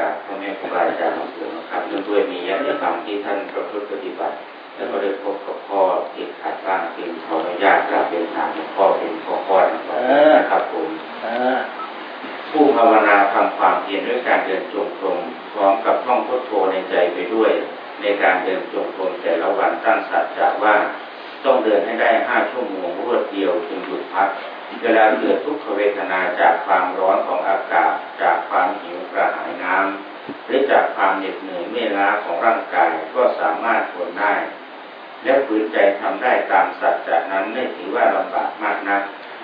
กาสพ่อแม่ครูบาอาจารย์ของเสือนะครับเนื่องด้วยมีญาติธรรมที่ท่านประพฤติปฏิบัติ แล้วก็ได้พบกับพ่อที่ขาดบ้างเป็นขออนุญาตกราบเรียนถามพ่อเป็นพ่อพ่อนะครับผมผู้ภาวนาทำความเพียรด้วยการเดินจงกรมพร้อมกับท่องพุทโธในใจไปด้วย ในการเดินจงกรมแต่ละวันตั้งสัจจะว่า ต้องเดินให้ได้ห้าชั่วโมงรวดเดียวจึงหยุดพัก เวลาเกิดทุกขเวทนาจากความร้อนของอากาศ จากความหิวกระหายน้ำหรือจากความเหน็ดเหนื่อยเมื่อยล้าของร่างกายก็สามารถทนได้ และฝืนใจทำได้ตามสัจจะนั้นไม่ถือว่าลำบากมากนัก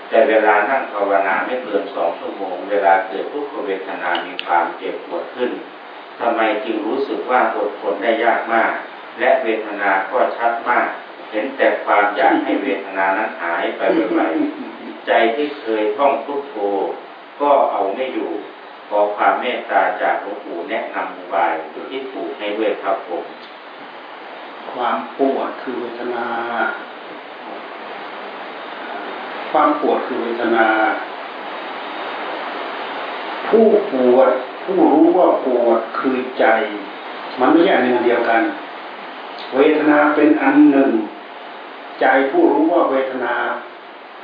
แต่เวลานั่งภาวนาไม่เกินสองชั่วโมง เวลาเกิดทุกขเวทนามีความเจ็บปวดขึ้นทำไมจึงรู้สึกว่าอดทนได้ยากมาก และเวทนาก็ชัดมาก เห็นแต่ความอยากให้เวทนานั้นหายไปไวๆ ใจที่เคยท่องพุทโธก็เอาไม่อยู่ ขอความเมตตาจากหลวงปู่แนะนำอุบายที่ถูกให้ด้วยครับผม ความปวดคือเวทนา ความปวดคือเวทนา ผู้ปวดผู้รู้ว่าปวดคือใจ มันไม่ใช่อันหนึ่งเดียวกัน เวทนาเป็นอันหนึ่ง ใจผู้รู้ว่าเวทนา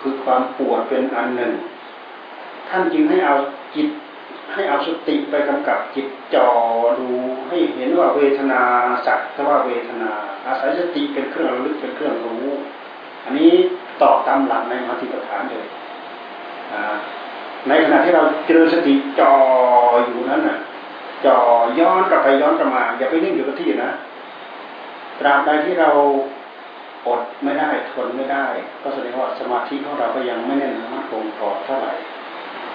คือความปวดเป็นอันหนึ่ง ท่านจึงให้เอาจิตให้เอาสติไปกำกับจิตจ่อดูให้เห็นว่าเวทนาสักแต่ว่าเวทนา อาศัยสติเป็นเครื่องระลึกเป็นเครื่องรู้ อันนี้ตอบตามหลักในมัธยปฐานเลยในขณะที่เราเจริญสติจ่ออยู่นั้นน่ะจ่อย้อนกลับไปย้อนกลับมา อย่าไปนิ่งอยู่กับที่นะตราบใดที่เรา อดไม่ได้ทนไม่ได้ ก็แสดงว่าสมาธิของเราก็ยังไม่แน่นมั่นคงพอเท่าไหร่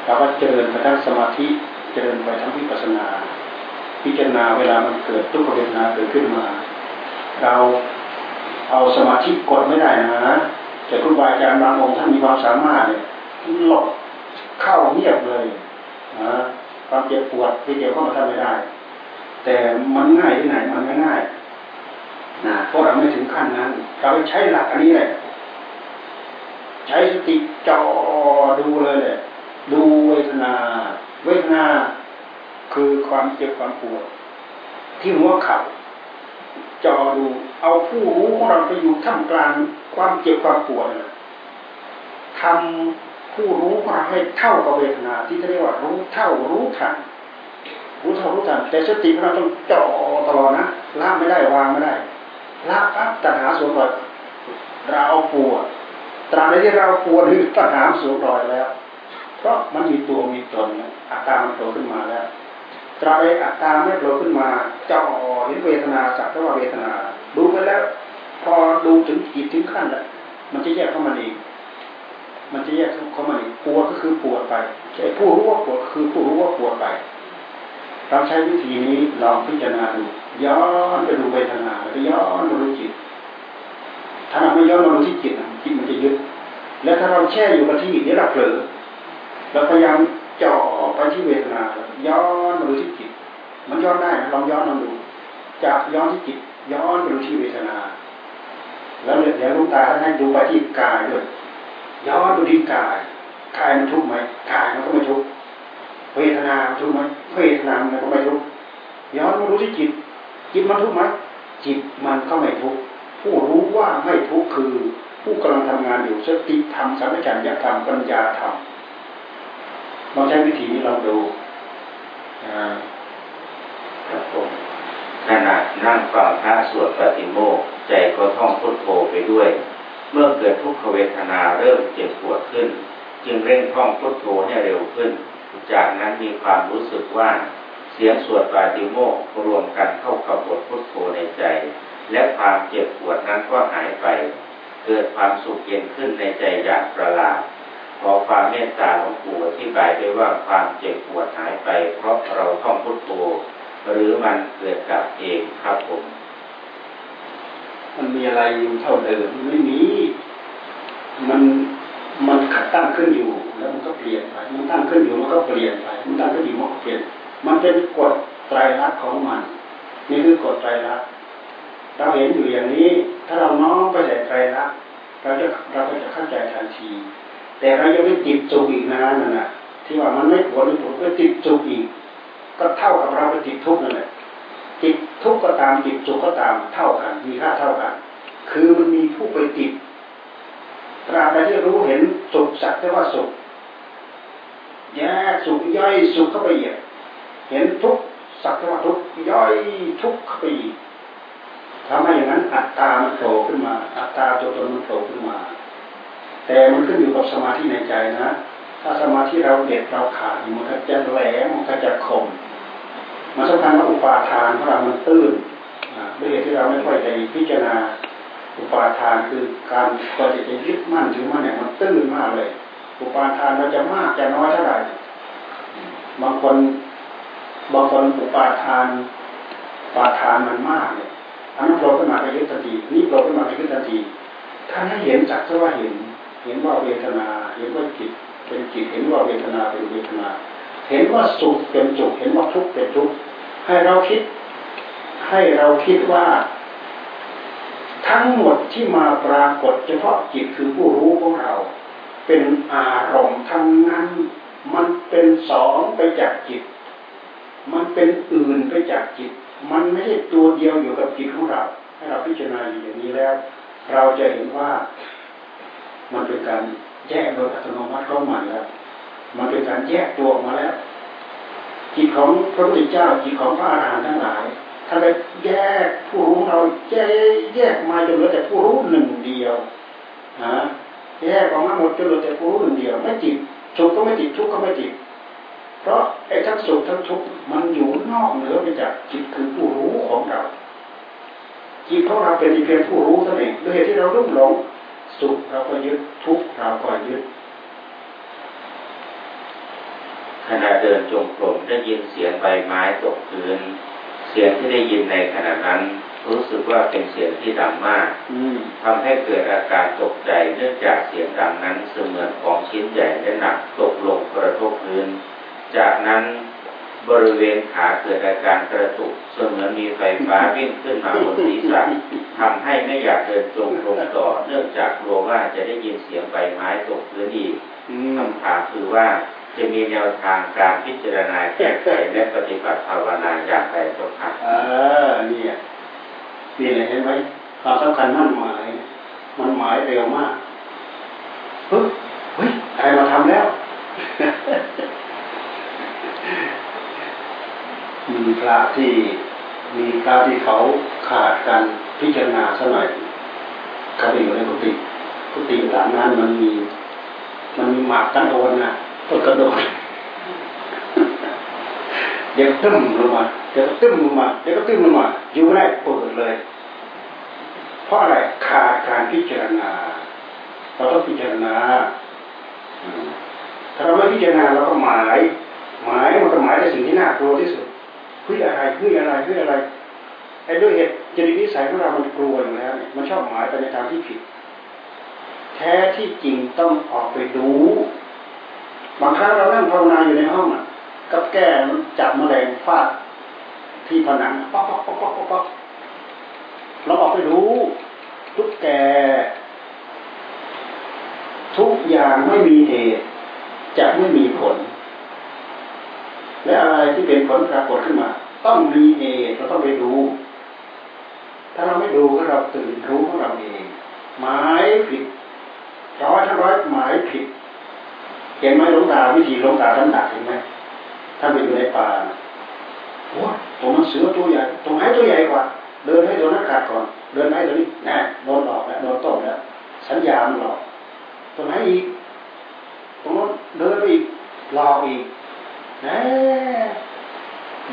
เราก็เจริญไปทั้งสมาธิเจริญไปทั้งวิปัสสนา พิจารณาเวลามันเกิดทุกขเวทนาเกิดขึ้นมา เราเอาสมาธิกดไม่ได้นะแต่ครูบาอาจารย์บางองค์ท่านมีความสามารถเนี่ยหลบเข้าเงียบเลยนะความเจ็บปวดที่เกี่ยวข้องกับท่านไม่ได้ แต่มันง่ายที่ไหนมันไม่ง่าย นะพราะเราไม่ถึงขั้นนั้น เราใช้หลักอันนี้แหละ ใช้สติจอดูเลยเลยดูเวทนา เวทนาคือความเจ็บความปวดที่หัวเข่าจอดู เอาผู้รู้ของเราไปอยู่ท่ามกลางความเจ็บความปวดทำผู้รู้ของเราให้เท่ากับเวทนา ที่เรียกว่ารู้เท่ารู้ทันรู้เท่ารู้ทันแต่สติของเราต้องจ่อตลอดนะละไม่ได้วางไม่ได้ ละปั๊บตัณหาสวมรอยเราปวดตราบใดที่เราปวดหรือตัณหาสวมรอยแล้ว เพราะมันมีตัวมีตนอาการมันโผล่ขึ้นมาแล้วตราบใดอาการไม่โผล่ขึ้นมาเจ่อเห็นเวทนาสักแต่ว่าเวทนา ดูไปแล้ว พอดูถึงจิตถึงขั้นแล้วมันจะแยกเข้ามาเองมันจะแยกเข้ามาเองปวดก็คือปวดไปผู้รู้ว่าปวดคือผู้รู้ว่าปวดไป เราใช้วิธีนี้ลองพิจารณาดูย้อนไปดูเวทนาแล้วก็ย้อนมาดูจิต ถ้าเราไม่ย้อนมาดูที่จิตจิตมันจะยึด แล้วถ้าเราแช่อยู่กับที่เดี๋ยวเราเผลอเราพยายามเจาะไปที่เวทนาย้อนมาดูที่จิต มันย้อนได้ลองย้อนลองดูจากย้อนที่จิตย้อนมาดูที่เวทนา แล้วเดี๋ยวลุงตาให้ดูไปที่กายด้วยย้อนดูที่กายกายมันทุกข์ไหมกายมันก็ไม่ทุกข์ เวทนาทุกไหมเวทนามันก็ไม่ทุกย้อนมาดูที่จิต จิตมันทุกไหมจิตมันก็ไม่ทุกผู้รู้ว่าไม่ทุกคือผู้กำลังทำงานอยู่สติธรรมสัมผัสญาธรรมปัญญาธรรมลองใช้วิธีนี้ลองดูครับผมขณะนั่งฟังพระสวดปฏิโมกใจก็ท่องพุทโธไปด้วย เมื่อเกิดทุกขเวทนาเริ่มเจ็บปวดขึ้น จึงเร่งท่องพุทโธให้เร็วขึ้น จากนั้นมีความรู้สึกว่าเสียงสวดปาติโมกรวมกันเข้ากับบทพุทโธในใจ และความเจ็บปวดนั้นก็หายไป เกิดความสุขเย็นขึ้นในใจอย่างประหลาดขอความเมตตาของปู่อธิบายด้วยว่าความเจ็บปวดหายไป เพราะเราท่องพุทโธหรือมันเกิดกับเองครับผม มันมีอะไรอยู่เท่าเดิมไม่มี มัน มันตั้งขึ้นอยู่แล้วมันก็เปลี่ยนไปมันตั้งขึ้นอยู่มันก็เปลี่ยนไปมันตั้งขึ้นอยู่มันก็เปลี่ยน มันเป็นกฎไตรลักษณ์ของมันนี่คือกฎไตรลักษณ์เราเห็นอยู่อย่างนี้ ถ้าเราน้อมไปใส่ไตรลักษณ์เราจะเราก็จะเข้าใจทันทีแต่เรายังไม่ติดจุกอีกนะนั่นน่ะ ที่ว่ามันไม่ปวดไม่ปวดก็ติดจุกอีก ก็เท่ากับเราไปติดทุกข์นั่นแหละจิตทุกข์ก็ตามจิตสุขก็ตามเท่ากัน มีค่าเท่ากัน คือมันมีผู้ไปติด ตราบใดที่รู้เห็นสุขสักแต่ว่าสุขแยกสุขย่อยสุขเข้าไปอีกเห็นทุกสักแต่ว่าทุกย่อยทุกเข้าไปอีกทำให้อย่างนั้นอัตตามันโผล่ขึ้นมา อัตตาตัวตนมันโผล่ขึ้นมา แต่มันขึ้นอยู่กับสมาธิในใจนะ ถ้าสมาธิเราเด็ดเราขาดมันก็จะแหลมมันก็จะคมมันสำคัญว่าอุปาทานของเรามันตื้นด้วยเหตุที่เราไม่ค่อยได้พิจารณา อุปาทานคือการก็จะจะยึดมั่นถือมั่นเนี่ยมันตื้นมากเลย อุปาทานมันจะมากจะน้อยเท่าไหร่บางคนบางคนอุปาทานปาทานมันมากเนี่ยอันนั้นโผล่ขึ้นมาก็ยึดทันทีนี่โผล่ขึ้นมาก็ยึดทันทีถ้าให้เห็นจักเท่าว่าเห็น เห็นว่าเวทนา เห็นว่าจิตเป็นจิตเห็นว่าเวทนาเป็นเวทนา เห็นว่าสุขเป็นสุขเห็นว่าทุกข์เป็นทุกข์ให้เราคิด ให้เราคิดว่า ทั้งหมดที่มาปรากฏเฉพาะจิตคือผู้รู้ของเรา เป็นอารมณ์ทั้งนั้น มันเป็นสองไปจากจิต มันเป็นอื่นไปจากจิต มันไม่ใช่ตัวเดียวอยู่กับจิตของเราให้เราพิจารณาอย่างนี้แล้ว เราจะเห็นว่า มันเป็นการแยกโดยอัตโนมัติเข้ามาแล้ว มันเป็นการแยกตัวออกมาแล้ว จิตของพระพุทธเจ้าจิตของพระอรหันต์ทั้งหลาย ถ้าไปแยกผู้รู้เราแยกแยกมาจนเหลือแต่ผู้รู้หนึ่งเดียวนะแยกออกมาหมดจนเหลือแต่ผู้รู้หนึ่งเดียว ไม่ติดสุขก็ไม่ติดทุกข์ก็ไม่ติดเพราะไอ้ทั้งสุขทั้งทุกข์มันอยู่นอกเหนือไปจากจิตคือผู้รู้ของเราจิตของเราเป็นเพียงผู้รู้เท่านั้นด้วยเหตุที่เราลุ่มหลงสุขเราก็ยึดทุกข์เราก็ยึดขณะเดินจงกรมได้ยินเสียงใบไม้ตกพื้น สียงที่ได้ยินในขณะนั้น รู้สึกว่าเป็นเสียงที่ดังมากอืมทำให้เกิดอาการตกใจเนื่องจากเสียงดังนั้นเสมือนของชิ้นใหญ่และหนักตกลงกระทบพื้น จากนั้นบริเวณขาเกิดอาการกระตุกเสมือนมีไฟฟ้าวิ่งขึ้นมาบนศีรษะทำให้ไม่อยากเดินจงกรมต่อ เนื่องจากกลัวว่าจะได้ยินเสียงใบไม้ตกพื้นอีกอืมคำถามคือว่า จะมีแนวทางการพิจารณาแก้ไขและปฏิบัติภาวนาอย่างไรเจ้าค่ะเออเนี่ยนี่เลยเห็นไหมความสำคัญมั่นหมายมันหมายเร็วมากเฮ้ยเฮ้ยใครมาทำแล้วมีพระที่มีพระที่เขาขาดการพิจารณาสักหน่อยเขาไปอยู่ในกุฏิกุฏิหลังนั้นมันมี มันมีหมากกันโดนนะ ต้นกระโดดเดี๋ยวตึ้มลงมาเดี๋ยวก็ตึ้มลงมาเดี๋ยวก็ตึ้มลงมาอยู่ไม่ได้เปิดเลย เพราะอะไรขาดการพิจารณา เราต้องพิจารณาถ้าเราไม่พิจารณาเราก็หมาย หมายมันก็หมายในสิ่งที่น่ากลัวที่สุดเฮ้ยอะไรเฮ้ยอะไรเฮ้ยอะไรไอ้ด้วยเหตุจริตนิสัยของเรามันกลัวอยู่แล้วเนี่ยมันชอบหมายไปในทางที่ผิด แท้ที่จริงต้องออกไปดู บางครั้งเรานั่งภาวนาอยู่ในห้องอะกับแก้จับแมลงฟาดที่ผนังป๊อกป๊อกป๊อกป๊อกป๊อกเราออกไปดูทุกแก่ ทุกอย่างไม่มีเหตุจะไม่มีผล และอะไรที่เป็นผลปรากฏขึ้นมา ต้องมีเหตุเราต้องไปดู ถ้าเราไม่ดูก็เราตื่นรู้ของเราเองหมายผิดร้อยทั้งร้อยหมายผิด เห็นไหมหลวงตาวิธีหลวงตาท่านดักเห็นไหมท่านไปอยู่ในป่าโอ้ตรงนั้นเสือตัวใหญ่ตรงไหนตัวใหญ่กว่า เดินให้ตัวนั้นขาดก่อน เดินให้ตัวนี้แน่โดนหลอกแล้วโดนต้มแล้วสัญญาณหลอกตรงไหนอีกตรงนั้นเดินไปอีกหลอกอีกแหม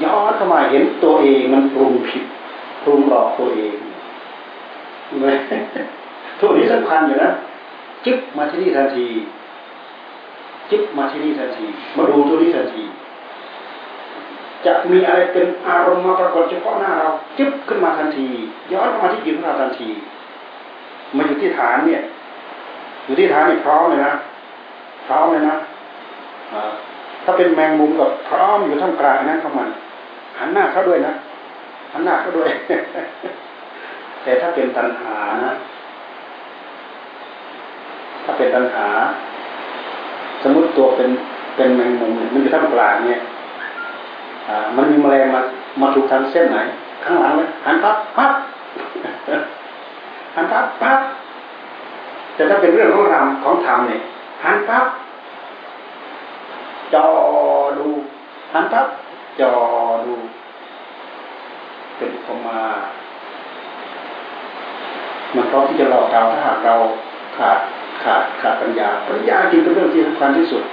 ย้อนเข้ามาเห็นตัวเองมันปรุงผิดปรุงหลอกตัวเองเลยทุกนี้สำคัญอยู่นะจึ๊บมาที่นี่ทันที จิบมาที่นี่ทันที มาดูตัวนี้ทันที จะมีอะไรเป็นอารมณ์มาปรากฏเฉพาะหน้าเราจิบขึ้นมาทันที ย้อนมาที่จิตของเราทันทีมาอยู่ที่ฐานเนี่ย อยู่ที่ฐานนี่พร้อมเลยนะพร้อมเลยนะถ้าเป็นแมงมุมก็พร้อมอยู่ท่ามกลางนั้นข้ามันหันหน้าเข้าด้วยนะหันหน้าเข้าด้วย แต่ถ้าเป็นตัณหานะ ถ้าเป็นตัณหา สมมติตัวเป็นเป็นแมงมุมมันอยู่ท่ามกลางเนี่ยมันมีแมลงมามาถูกทางเส้นไหน ข้างหลังเลยหันปั๊บปั๊บหันปั๊บปั๊บแต่ถ้าเป็นเรื่องของรำของธรรมเนี่ยหันปั๊บจอดูหันปั๊บจอดูเป็นอุปมา มันพร้อมที่จะหลอกเราถ้าหากเราขาด ขาดขาดปัญญา ปัญญาจริงเป็นเรื่องที่สำคัญที่สุด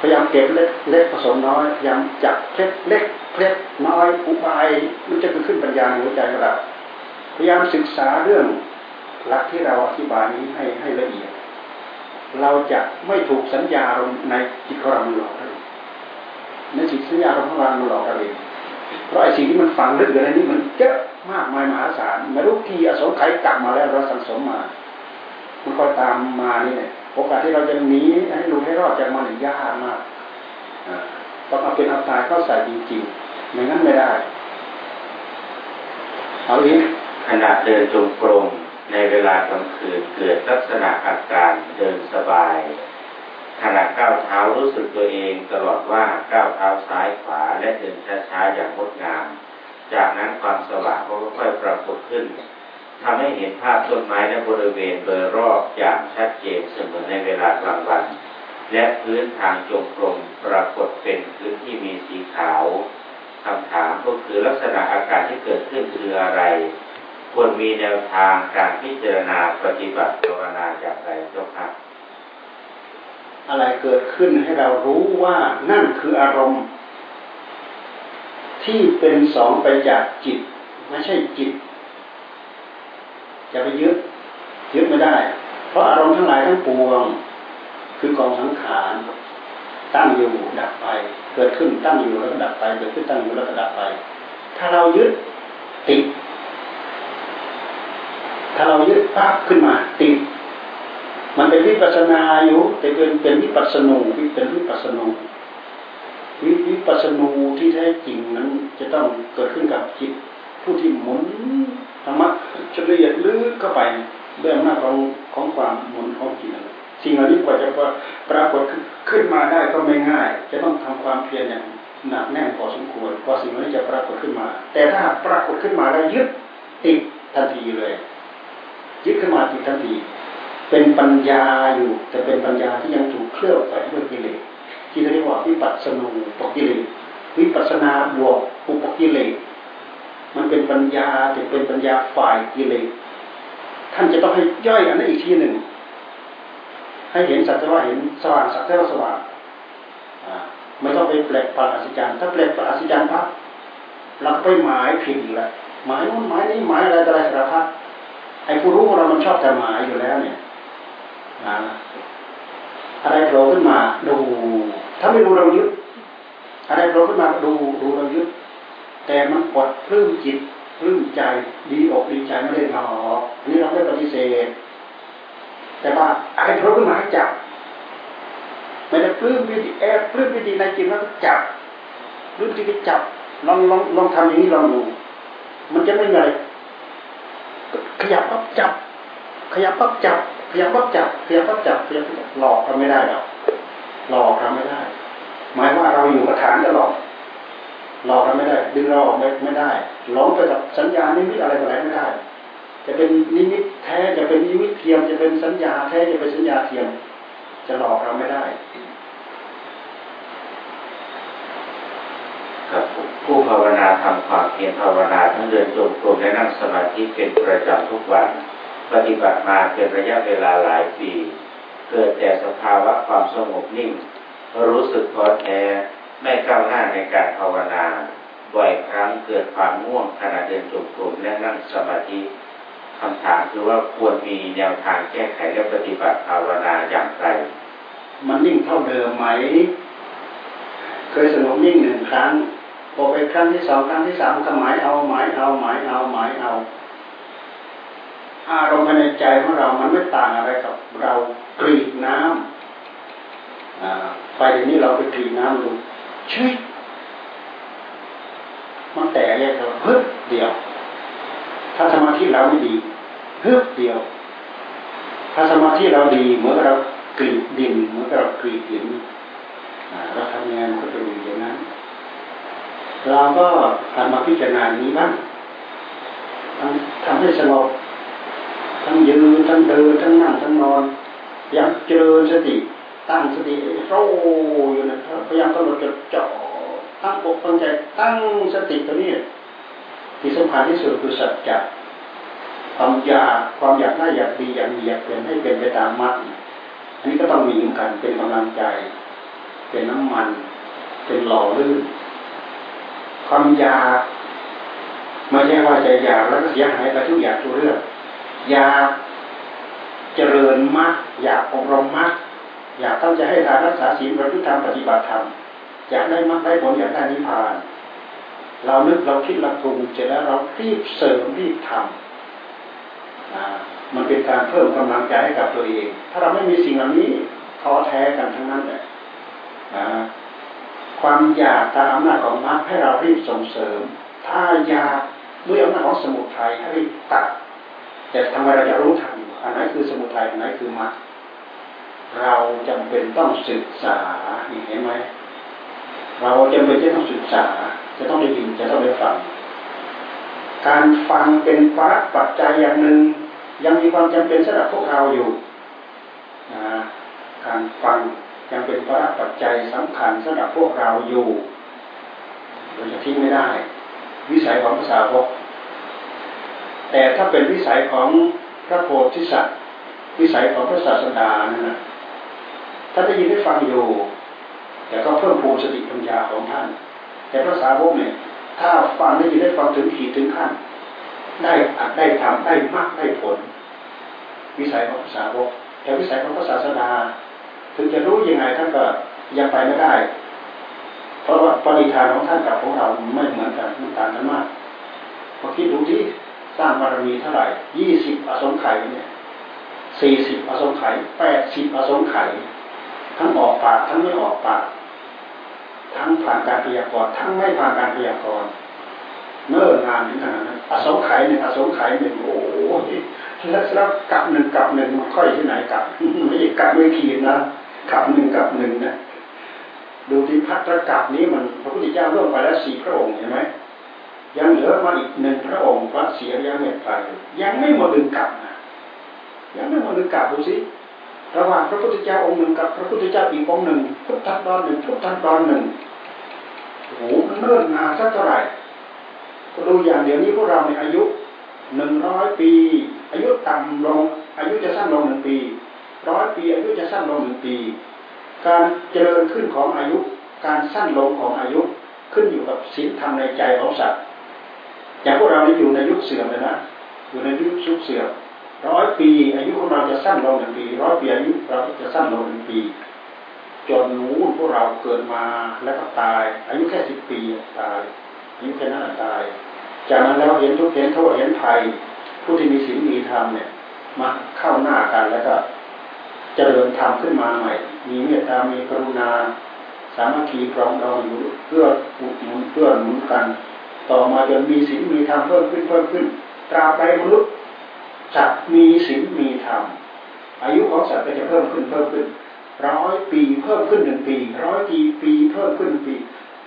พยายามเก็บเล็กเล็กผสมน้อยพยายามจับเล็ดเล็กเล็ดน้อยอุบายมันจะเกิดขึ้นปัญญาในหัวใจของเราพยายามศึกษาเรื่องหลักที่เราอธิบายนี้ให้ให้ละเอียด เราจะไม่ถูกสัญญาในจิตของเราหลอกเราในจิตสัญญาของเราหลอกเราเองเพราะไอ้สิ่งที่มันฝังลึกอยู่ในนี้มันเยอะมากมายมหาศาลไม่รู้กี่อสงไขยกลับมาแล้วเราสังสมมา มันคอยตามมานี่เนี่ยโอกาสที่เราจะหนีให้รู้ให้รอดจากมันยากมากต้องเอาเป็นเอาตายเข้าใส่จริงๆไม่งั้นไม่ได้เอาอีกขณะเดินจงกรมในเวลากลางคืนเกิดลักษณะอาการเดินสบายขณะก้าวเท้ารู้สึกตัวเองตลอดว่าก้าวเท้าซ้ายขวาและเดินช้าๆอย่างงดงาม จากนั้นความสว่างก็ค่อยปรากฏขึ้น ทำให้เห็นภาพต้นไม้และบริเวณโดยรอบอย่างชัดเจนเสมอในเวลากลางวัน และพื้นทางจงกรมปรากฏเป็นพื้นที่มีสีขาวคำถามก็คือลักษณะอาการที่เกิดขึ้นคืออะไร ควรมีแนวทางการพิจารณาปฏิบัติภาวนาอย่างไรเจ้าค่ะอะไรเกิดขึ้นให้เรารู้ว่านั่นคืออารมณ์ ที่เป็นสองไปจากจิต ไม่ใช่จิต จะไปยึดยึดไม่ได้ เพราะอารมณ์ทั้งหลายทั้งปวง คือกองสังขารตั้งอยู่ดับไป เกิดขึ้นตั้งอยู่แล้วก็ดับไป เกิดขึ้นตั้งอยู่แล้วก็ดับไป ถ้าเรายึดติด ถ้าเรายึดปั๊บขึ้นมาติด มันเป็นวิปัสนาอยู่แต่เป็นเป็นวิปัสนูเป็นวิปัสนูวิวิปัสนูที่แท้จริงนั้นจะต้องเกิดขึ้นกับจิตผู้ที่หมุน รรมะจะละเอียดลึกเข้าไปด้วยอำนาจของของความหมุนของจิตสิ่งเหล่านี้กว่าจะปรากฏขึ้นมาได้ก็ไม่ง่าย จะต้องทำความเพียรอย่างหนักแน่นพอสมควรกว่าสิ่งเหล่านี้จะปรากฏขึ้นมา แต่ถ้าปรากฏขึ้นมาแล้วยึดติดทันทีเลยยึดขึ้นมาติดทันที เป็นปัญญาอยู่แต่เป็นปัญญาที่ยังถูกเคลือบไปด้วยกิเลสที่เรียกว่าวิปัสสนูปกิเลสวิปัสนาบวกอุปกิเลส มันเป็นปัญญาแต่เป็นปัญญาฝ่ายกิเลสท่านจะต้องให้ย่อยอันนั้นอีกทีหนึ่ง ให้เห็นสัจธรรมเห็นสว่างสัจธรรมสว่างไม่ต้องไปแปลกประหลาดสิจารย์ถ้าแปลกประหลาดสิจารย์ปั๊บเราก็ไปหมายผิดอีกแล้วหมายนู้นหมายนี้หมายอะไรอะไรสารพัดไอ้ผู้รู้ของเรามันชอบแต่หมายอยู่แล้วเนี่ยอะไรโผล่ขึ้นมาดู ถ้าไม่ดูเรายึดอะไรโผล่ขึ้นมาดูดูเรายึด แต่มันปลดปลื้มจิตปลื้มใจดีอกดีใจไม่ได้หรอกนี่เราไม่ปฏิเสธ แต่ว่าอะไรโผล่ขึ้นมาให้จับไม่ได้ปลื้มพิธีแอบปลื้มพิธีในจิตแล้วจับปลื้มพิธีจับลองลองลองทำอย่างนี้ลองดูมันจะไม่ไงขยับปั๊บจับ ขยับปั๊บจับ ขยับปั๊บจับขยับปั๊บจับขยับหลอกเราไม่ได้หรอกหลอกเราไม่ได้ หมายว่าเราอยู่กับฐานตลอด หลอกเราไม่ได้ ดึงเราออกไม่ได้หลงไปกับสัญญานิมิตอะไรอะไรไม่ได้ จะเป็นนิมิตแท้จะเป็นนิมิตเทียม จะเป็นสัญญาแท้จะเป็นสัญญาเทียม จะหลอกเราไม่ได้ครับผู้ภาวนาทำความเพียรภาวนาทั้งเดินจงกรมและนั่งสมาธิเป็นประจำทุกวัน ปฏิบัติมาเป็นระยะเวลาหลายปี เกิดแต่สภาวะความสงบนิ่ง รู้สึกท้อแท้ ไม่ก้าวหน้าในการภาวนา บ่อยครั้งเกิดความง่วงขณะเดินจงกรมและนั่งสมาธิคำถามคือว่าควรมีแนวทางแก้ไขและปฏิบัติภาวนาอย่างไร มันนิ่งเท่าเดิมไหม เคยสงบนิ่งหนึ่งครั้งพอไปครั้งที่สองครั้งที่สามก็หมายเอาหมายเอาหมายเอาหมายเอา อารมณ์ภายในใจของเรา มันไม่ต่างอะไรกับเรากรีดน้ำไปทีนี้เราไปกรีดน้ำดู ชีวิตมันแตกแยกเราฮึบเดียว ถ้าสมาธิเราไม่ดีฮึบเดียว ถ้าสมาธิเราดีเหมือนเรากรีดดินเหมือนเรากรีดหินเราทำงานก็จะดีอย่างนั้น เราก็หันมาพิจารณานี้บ้างทำให้สงบทั้งยืนทั้งเดินทั้งนั่งทั้งนอนพยายามเจริญสติ ตั้งสติโรอยู่นะพยายามกำหนดจดจ่อตั้งอกตั้งใจตั้งสติตัวนี้ที่สำคัญที่สุดคือสัจจะความอยากความอยากได้อยากดีอยากมีอยากเป็นให้เป็นไปตามมรรคอันนี้ก็ต้องมีเหมือนกันเป็นกำลังใจ เป็นน้ำมัน เป็นหล่อลื่นความอยากไม่ใช่ว่าจะอยากแล้วก็เสียหายไปทุกอย่างทุกเรื่องอยากเจริญมรรคอยากอบรมมรรค อยากตั้งใจให้ทานรักษาศีลประพฤติธรรมปฏิบัติธรรมอยากได้มรรคได้ผลอยากได้นิพพาน เรานึกเราคิดเราปรุงเสร็จแล้วเรารีบเสริมรีบทำมันเป็นการเพิ่มกำลังใจให้กับตัวเอง ถ้าเราไม่มีสิ่งเหล่านี้ท้อแท้กันทั้งนั้นเลยความอยากตามอำนาจของมรรคให้เรารีบส่งเสริม ถ้าอยากด้วยอำนาจของสมุทัยให้รีบตัดแต่ทำไมเราจะรู้ทันอันไหนคือสมุทัยอันไหนคือมรรค เราจำเป็นต้องศึกษาเห็นไหมเราจำเป็นจะต้องศึกษา จะต้องได้ยินจะต้องได้ฟัง การฟังเป็นพระปัจจัยอย่างหนึ่ง ยังมีความจำเป็นสำหรับพวกเราอยู่การฟังยังเป็นพระปัจจัยสำคัญสำหรับพวกเราอยู่เราจะทิ้งไม่ได้ วิสัยของภาษาวกแต่ถ้าเป็นวิสัยของพระโพธิสัตว์วิสัยของพระศาสดานั่นนะ ท่านได้ยินได้ฟังอยู่ แต่ก็เพิ่มภูมิสติปัญญาของท่าน แต่พระสาวกเนี่ย ถ้าฟังได้ยินได้ฟังถึงขีดถึงขั้น ได้อัดได้ทำได้มากได้ผล วิสัยของพระสาวกแต่วิสัยของพระศาสดาถึงจะรู้ยังไงท่านก็ยังไปไม่ได้ เพราะว่าปณิธานของท่านกับของเราไม่เหมือนกันมันต่างกันมากพอคิดดูที่สร้างบารมีเท่าไหร่ยี่สิบอสงไขยเนี่ยสี่สิบอสงไขยแปดสิบอสงไขย ทั้งออกปากทั้งไม่ออกปาก ทั้งผ่านการพยากรณ์ทั้งไม่ผ่านการพยากรณ์เนิ่นนานถึงขนาดนั้นอสงไขยหนึ่งอสงไขยหนึ่งโอ้ยแล้วแล้วกับหนึ่งกับหนึ่งมันค่อยที่ไหนกับไม่ใช่กับไม่ขีดนะกับหนึ่งกับหนึ่งนะดูที่พัฒกับนี้มันพระพุทธเจ้าร่วมไปแล้วสี่พระองค์เห็นไหมยังเหลือมาอีกหนึ่งพระองค์พระเสียยังเมตไตรยังไม่หมดดึงกลับนะยังไม่หมดดึงกลับดูสิ ระหว่างพระพุทธเจ้าองค์หนึ่งกับพระพุทธเจ้าอีกองค์หนึ่ง พุทธัตอนหนึ่งพุทธัตอนหนึ่งโอ้โหมันเนิ่นนานสักเท่าไหร่ก็ดูอย่างเดี๋ยวนี้พวกเราในอายุหนึ่งร้อยปี อายุต่ำลง อายุจะสั้นลงหนึ่งปีร้อยปีอายุจะสั้นลงหนึ่งปี การเจริญขึ้นของอายุ การสั้นลงของอายุขึ้นอยู่กับศีลธรรมในใจของสัตว์อย่างพวกเรานี่อยู่ในยุคเสื่อมเลยนะอยู่ในยุคชุกเสื่อม ร้อยปี อายุของเราจะสั้นลงหนึ่งปีร้อยปีอายุเราจะสั้นลงหนึ่งปี จนนู้นพวกเราเกิดมาแล้วก็ตาย อายุแค่สิบปีตายอายุแค่นั้นตาย จากนั้นแล้วเห็นทุกเห็นโทษเห็นภัยผู้ที่มีศีลมีธรรมเนี่ยมาเข้าหน้ากันแล้วก็เจริญธรรมขึ้นมาใหม่ มีเมตตา มีกรุณา สามัคคีปรองดองอยู่เพื่ออุดหนุนเพื่อหนุนกัน ต่อมาจนมีศีลมีธรรมเพิ่มขึ้นเพิ่มขึ้น ตราบใดมนุษย์ สัตว์มีศีลมีธรรมอายุของสัตว์ก็จะเพิ่มขึ้นเพิ่มขึ้นร้อยปีเพิ่มขึ้นหนึ่งปีร้อยปีปีเพิ่มขึ้นปี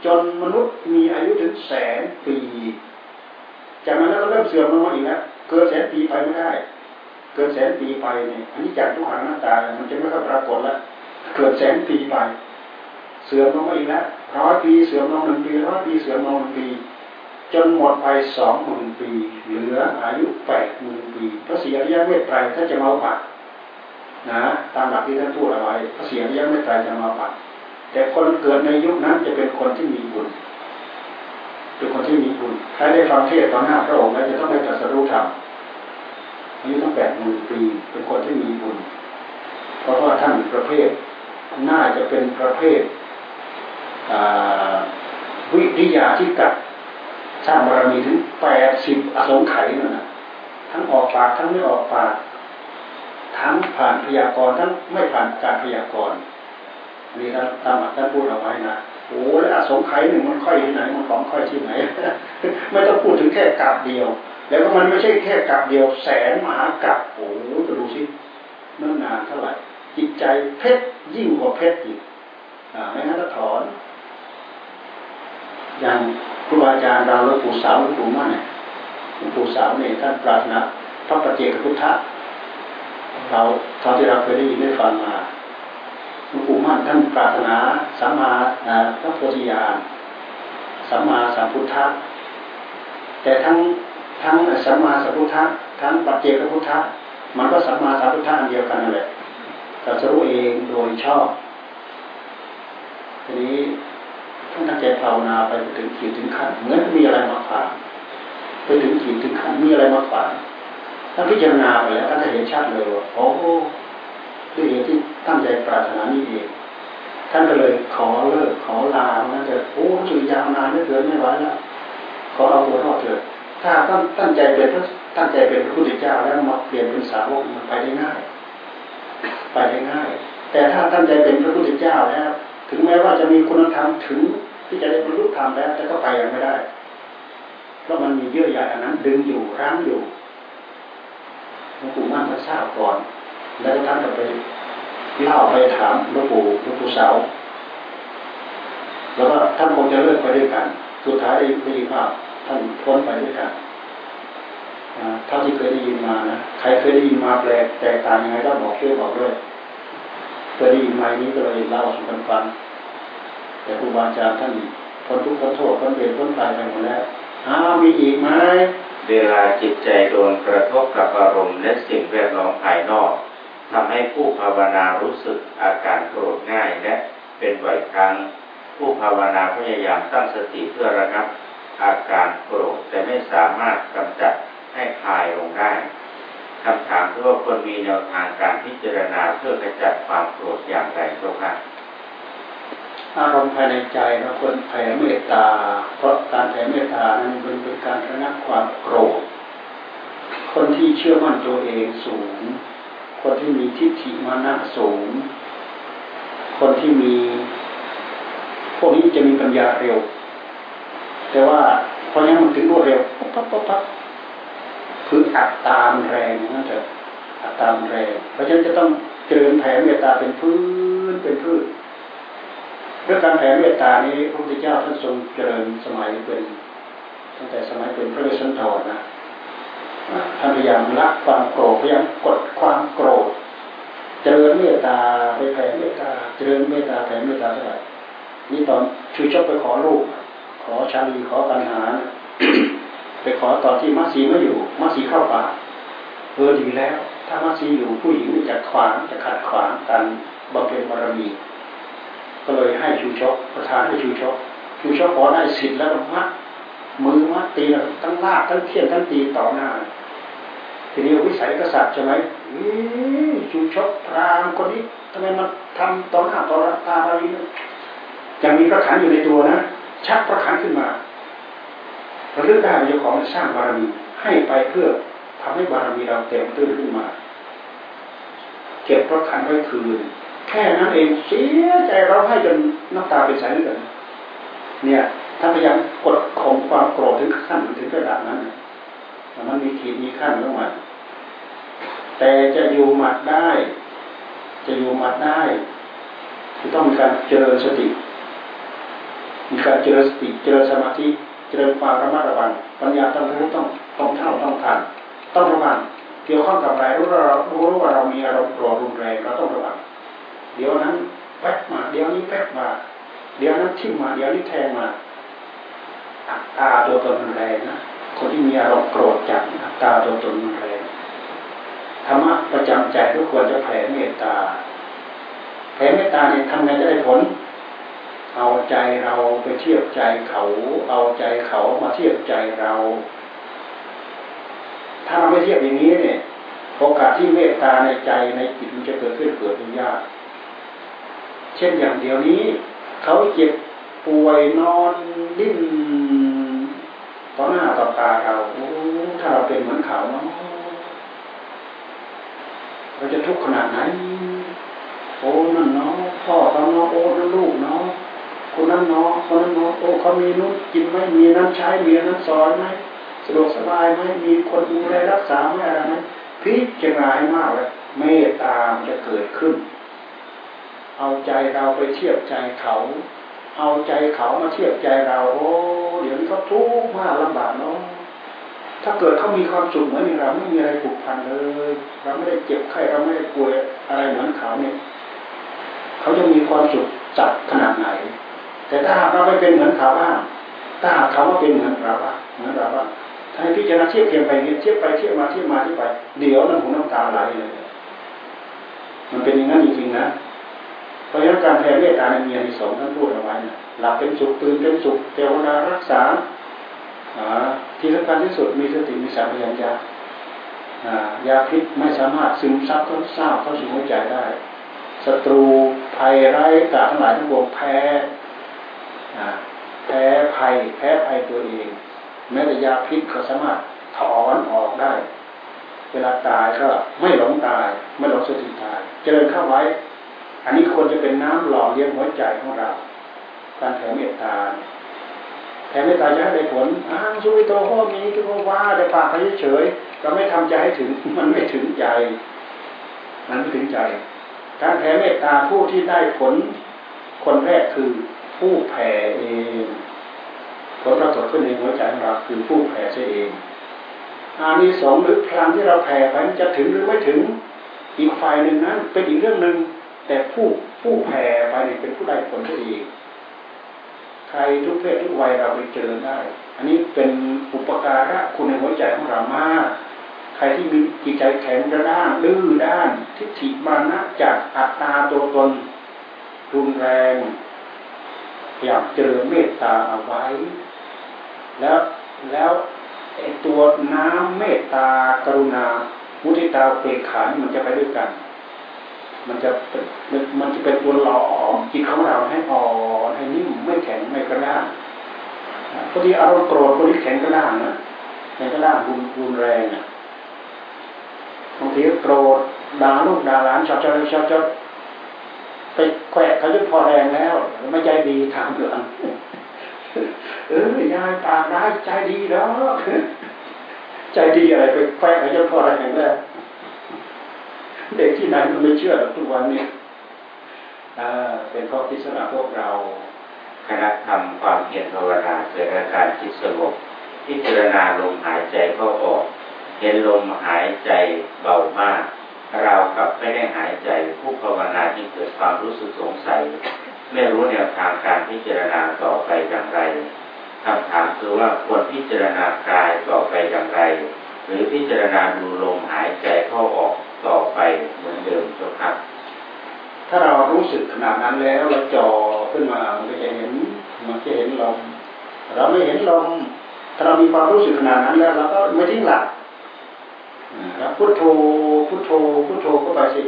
จนมนุษย์มีอายุถึงแสนปี จากนั้นก็เริ่มเสื่อมลงมาอีกแล้วเกินแสนปีไปไม่ได้ เกินแสนปีไปเนี่ยอันนี้จากทุกขังหน้าตามันจะไม่ค่อยปรากฏแล้วเกิดแสนปีไป เสื่อมลงมาอีกแล้วร้อยปีเสื่อมลงหนึ่งปีร้อยปีเสื่อมลงหนึ่งปี จนหมดไปสองหมื่นปี เหลืออายุแปดหมื่นปี พระศรีอริยเมตไตรถ้าจะมาปัดนะตามหลักที่ท่านพูดเอาไว้พระศรีอริยเมตไตรจะมาปัดแต่คนเกิดในยุคนั้นจะเป็นคนที่มีบุญเป็นคนที่มีบุญใครได้ฟังเทศตอนหน้าพระองค์แล้วจะต้องได้ตรัสรู้ธรรมอายุตั้งแปดหมื่นปีเป็นคนที่มีบุญ เพราะว่าท่านประเภทน่าจะเป็นประเภทวิทยาที่กัด สร้างบารมีถึงแปดสิบอสงไขยนั่นนะทั้งออกปากทั้งไม่ออกปาก ทั้งผ่านพยากรณ์ทั้งไม่ผ่านการพยากรณ์นี่ท่านตามท่านพูดเอาไว้นะโอ้แล้วอสงไขยหนึ่งมันค่อยที่ไหนมันของค่อยที่ไหนไม่ต้องพูดถึงแค่กาบเดียว แล้วก็มันไม่ใช่แค่กาบเดียว แสนมหากาบโอ้จะดูสินื่นานเท่าไหร่จิตใจเพชรยิ่งกว่าเพชรอีกอ่าไม่งั้นก็ถอนอย่าง ครูบาอาจารย์เราหลวงปู่สาวหลวงปู่มั่นหลวงปู่สาวเนี่ยท่านปรารถนาพระปฏิเจกพุทธะเราเท่าที่เราเคยได้ยินได้ฟังมาหลวงปู่มั่นท่านปรารถนาสัมมาพระโพธิญาณสัมมาสัมพุทธะแต่ทั้งทั้งสัมมาสัมพุทธะทั้งปัจเจกพุทธะมันก็สัมมาสัมพุทธะอันเดียวกันนั่นแหละแต่จะรู้เองโดยชอบทีนี้ ตั้งใจภาวนาไปถึงขีดถึงขั้นเหมือนมีอะไรมาผ่านไปถึงขีดถึงขั้นมีอะไรมาผ่านถ้าพิจารณาไปแล้วท่านจะเห็นชัดเลยว่าโอ้ด้วยเหตุที่ตั้งใจปรารถนานี่เองท่านก็เลยขอเลิกขอลานั่นเถอะโอ้สุยาวนานไม่เกินไม่ไหวแล้วขอเอาตัวรอดเถอะถ้าตั้งตั้งใจเป็นตั้งใจเป็นพระพุทธเจ้าแล้วมาเปลี่ยนเป็นสาวกมันไปได้ง่าย ไปได้ง่าย แต่ถ้าตั้งใจเป็นพระพุทธเจ้าแล้ว ถึงแม้ว่าจะมีคุณธรรมถึงที่จะได้บรรลุธรรมแล้ว แต่ก็ไปยังไม่ได้ เพราะมันมีเยื่อใยอันนั้นดึงอยู่รั้งอยู่หลวงปู่มั่นท่าทราบก่อน แล้วท่านก็ไปเล่าไปถามหลวงปู่หลวงปู่สาวแล้วก็ท่านคงจะเลิกไปด้วยกัน สุดท้ายได้ยินว่าท่านพ้นไปด้วยกันเท่าที่เคยได้ยินมานะ ใครเคยได้ยินมาแปลกแตกต่างยังไงก็บอกช่วยบอกด้วย เคยได้ยินมานี้ก็เลยเล่าสู่กันฟังแต่ครูบาอาจารย์ท่านพ้นทุกข์พ้นโทษพ้นเวรพ้นตายไปหมดแล้วอ้ามีอีกไหมเวลาจิตใจโดนกระทบกับอารมณ์และสิ่งแวดล้อมภายนอกทำให้ผู้ภาวนารู้สึกอาการโกรธง่ายและเป็นบ่อยครั้ง ผู้ภาวนาพยายามตั้งสติเพื่อระงับอาการโกรธแต่ไม่สามารถกำจัดให้คลายลงได้ คำถามคือว่าควรมีแนวทางการพิจารณาเพื่อกระจัดความโกรธอย่างไรเจ้าค่ะอารมณ์ภายในใจเราควรแผ่เมตตา เพราะการแผ่เมตตานั้นเป็นเป็นการระงับความโกรธ คนที่เชื่อมั่นตัวเองสูง คนที่มีทิฏฐิมานะสูง คนที่มีพวกนี้จะมีปัญญาเร็ว แต่ว่าพอยังมันถึงรวดเร็วปั๊บปั๊บปั๊บ คืออัตตามแรงนั่นเถอะอัตตามแรง เพราะฉะนั้นจะต้องเจริญแผ่เมตตาเป็นพื้นเป็นพืชเรื่องการแผ่เมตตานี้พระพุทธเจ้าท่านทรงเจริญสมัยเป็นตั้งแต่สมัยเป็นพระเวสสันดรนะท่านพยายามละความโกรธพยายามกดความโกรธ เจริญเมตตาไปแผ่เมตตา เจริญเมตตาแผ่เมตตาเท่าไหร่นี่ตอนชูชกไปขอลูก ขอชาลีขอปัญหา ไปขอตอนที่มัสีไม่อยู่ มัสีเข้าป่าเออดีแล้ว ถ้ามัสีอยู่ผู้หญิงจะขวางจะขัดขวางการบำเพ็ญบารมีก็เลยให้ชูชกประธานให้ชูชกชูชกขอได้สิทธิ์แล้วมัดมือมัดตีแล้วทั้งลากทั้งเขี่ยนทั้งตีต่อหน้า ทีนี้วิสัยกษัตริย์ใช่ไหมชูชกพรามคนนี้ทำไมมันทำต่อหน้าต่อตาอะไรนี่ยังมีพระขันอยู่ในตัวนะชักพระขันขึ้นมา เราเลือกได้เจ้าของสร้างบารมีให้ไปเพื่อทำให้บารมีเราเต็มตื้นขึ้นมา เก็บพระขันไว้คืน แค่นั้นเองเสียใจเราให้จนน้ำตาเป็นสายเลือดเนี่ย ถ้าพยายามกดข่มความโกรธถึงขั้นถึงระดับนั้นมันมีขีดมีขั้นของมันแต่จะอยู่หมัดได้ จะอยู่หมัดได้จะต้องมีการเจริญสติ มีการเจริญสติเจริญสมาธิ จริญความระมัดระวังปัญญาต้องรู้ต้องต้องเท่าต้องทันต้องระวังเกี่ยวข้องกับอะไรรู้ว่าเรารู้ว่าเรามีอารมณ์โกรธรุนแรงเราต้องระวังเดี๋ยวนั้นแวบมาเดี๋ยวนี้แวบมาเดี๋ยวนั้นทิ่มมาเดี๋ยวนี้แทงมาอัตตาตัวตนรุนแรงนะคนที่มีอารมณ์โกรธจัดอัตตาตัวตนรุนแรงธรรมะประจำใจทุกควรจะแผ่เมตตาแผ่เมตตาเนี่ยทำไงจะได้ผล ใจเราไปเทียบใจเขา เอาใจเขามาเทียบใจเรา ถ้าเราไม่เทียบอย่างนี้เนี่ย โอกาสที่เมตตาในใจในจิตมันจะเกิดขึ้นเกิดเป็นยาก เช่นอย่างเดียวนี้ เขาเจ็บป่วยนอนดิ้นต่อหน้าต่อตาเราโอ้ถ้าเราเป็นเหมือนเขาเนาะเราจะทุกข์ขนาดไหนโอ้นั่นเนาะพ่อเขาเนาะโอ้นั่นลูกเนาะ คนนั้นเนาะคนนั้นเนาะโอ้เขามีนู้นกินไหมมีน้ำใช้มีน้ำซอยไหมสะดวกสบายไหมมีคนดูแลรักษาไหมอะไรไหมพิจารณาให้มากเลยเมตตามจะเกิดขึ้น เอาใจเราไปเทียบใจเขา เอาใจเขามาเทียบใจเรา โอ้เดี๋ยวนี้เขาทุกข์มากลำบากเนาะถ้าเกิดเขามีความสุขเหมือนเราไม่มีอะไรผูกพันเลย เราไม่ได้เจ็บไข้เราไม่ได้ป่วยอะไรเหมือนเขาเนี่ย เขาจะมีความสุขจัดขนาดไหน แต่ถ้าเราไม่เป็นเหมือนเขาบ้างถ้าเขาว่าเป็นเหมือนเราบ้างเหมือนเราบ้างถ้าพิจารณาเทียบเทียมไปเทียบไปเทียบมาเทียบมาเทียบไปเดี๋ยวน้ำหูน้ำตาไหลเลย มันเป็นอย่างนั้นจริงๆนะเพราะฉะนั้นการแผ่เมตตาในเมีอนิสงท่านพูดเอาไว้นะหลับเป็นสุขตื่นเป็นสุขเทวดารักษาที่สำคัญที่สุดมีสติมีสัมผัสญายาพิษไม่สามารถซึมซับเข้าเศร้าเข้าสู่หัวใจได้ศัตรูภัยร้ายกาทั้งหลายทั้งปวงแพ้ แพ้ภัย แพ้ภัยตัวเอง แม้แต่ยาพิษเขาสามารถถอนออกได้ เวลาตายก็ไม่หลงตาย ไม่หลงสติตาย เจริญเข้าไว้ อันนี้ควรจะเป็นน้ำหล่อเลี้ยงหัวใจของเรา การแผ่เมตตาแผ่เมตตาจะได้ผลอ้างสุวิโตโหมีทุกว่าแต่ปากเฉยๆก็ไม่ทำใจให้ถึงมันไม่ถึงใจ มันไม่ถึงใจ การแผ่เมตตาผู้ที่ได้ผลคนแรกคือ ผู้แผ่เองผลปรากฏขึ้นในหัวใจของเราคือผู้แผ่เสียเองอานิสงส์หรือพลังที่เราแผ่ไปจะถึงหรือไม่ถึงอีกฝ่ายหนึ่งนั้นเป็นอีกเรื่องหนึ่งแต่ผู้ผู้แผ่ไปเนี่ยเป็นผู้ได้ผลที่ดีใครทุกเพศทุกวัยเราไปเจอได้ อันนี้เป็นอุปการะคุณในหัวใจของเรามากใครที่มีจิตใจแข็งกระด้างดื้อด้าน ทิฏฐิมานะจากอัตตาตัวตนรุนแรง พยายามเจริญเมตตาเอาไว้ แล้วแล้วไอตัวน้ำเมตตากรุณามุทิตาเปกขานี่มันจะไปด้วยกัน มันจะมันจะเป็นตัวหล่อจิตของเราให้อ่อนให้นิ่มไม่แข็งไม่กระด้างพอดีอารมณ์โกรธคนที่แข็งกระด้างนะแข็งกระด้างรุนรุนแรงอะบางทีโกรธด่าลูกด่าหลานชอบชอบชอบชอบ ไปแขวะเขาจนพอแรงแล้ว ไม่ใจดีถามเหลืองเออยายปากร้ายใจดีเนาะใจดีอะไรไปแฝงจะพออะไรอย่างแรกเด็กที่ไหนมันไม่เชื่อทุกวันนี้เป็นข้อพิจารณาพวกเราคณะทำความเพียรภาวนาเกิดอาการจิตสงบพิจารณาลมหายใจเข้าออก เห็นลมหายใจเบามาก เรากับไม่ได้หายใจผู้ภาวนาที่เกิดความรู้สึกสงสัย ไม่รู้แนวทางการพิจารณาต่อไปอย่างไรคำถามคือว่าควรพิจารณากายต่อไปอย่างไร หรือพิจารณาดูลมหายใจเข้าออกต่อไปเหมือนเดิมจ้าครับ ถ้าเรารู้สึกขนาดนั้นแล้วเราจ่อขึ้นมามันจะเห็นมันจะเห็นลมเราไม่เห็นลมถ้าเรามีความรู้สึกขนาดนั้นแล้วเราก็ไม่ทิ้งหลัก พุทโธพุทโธพุทโธก็ไปสิ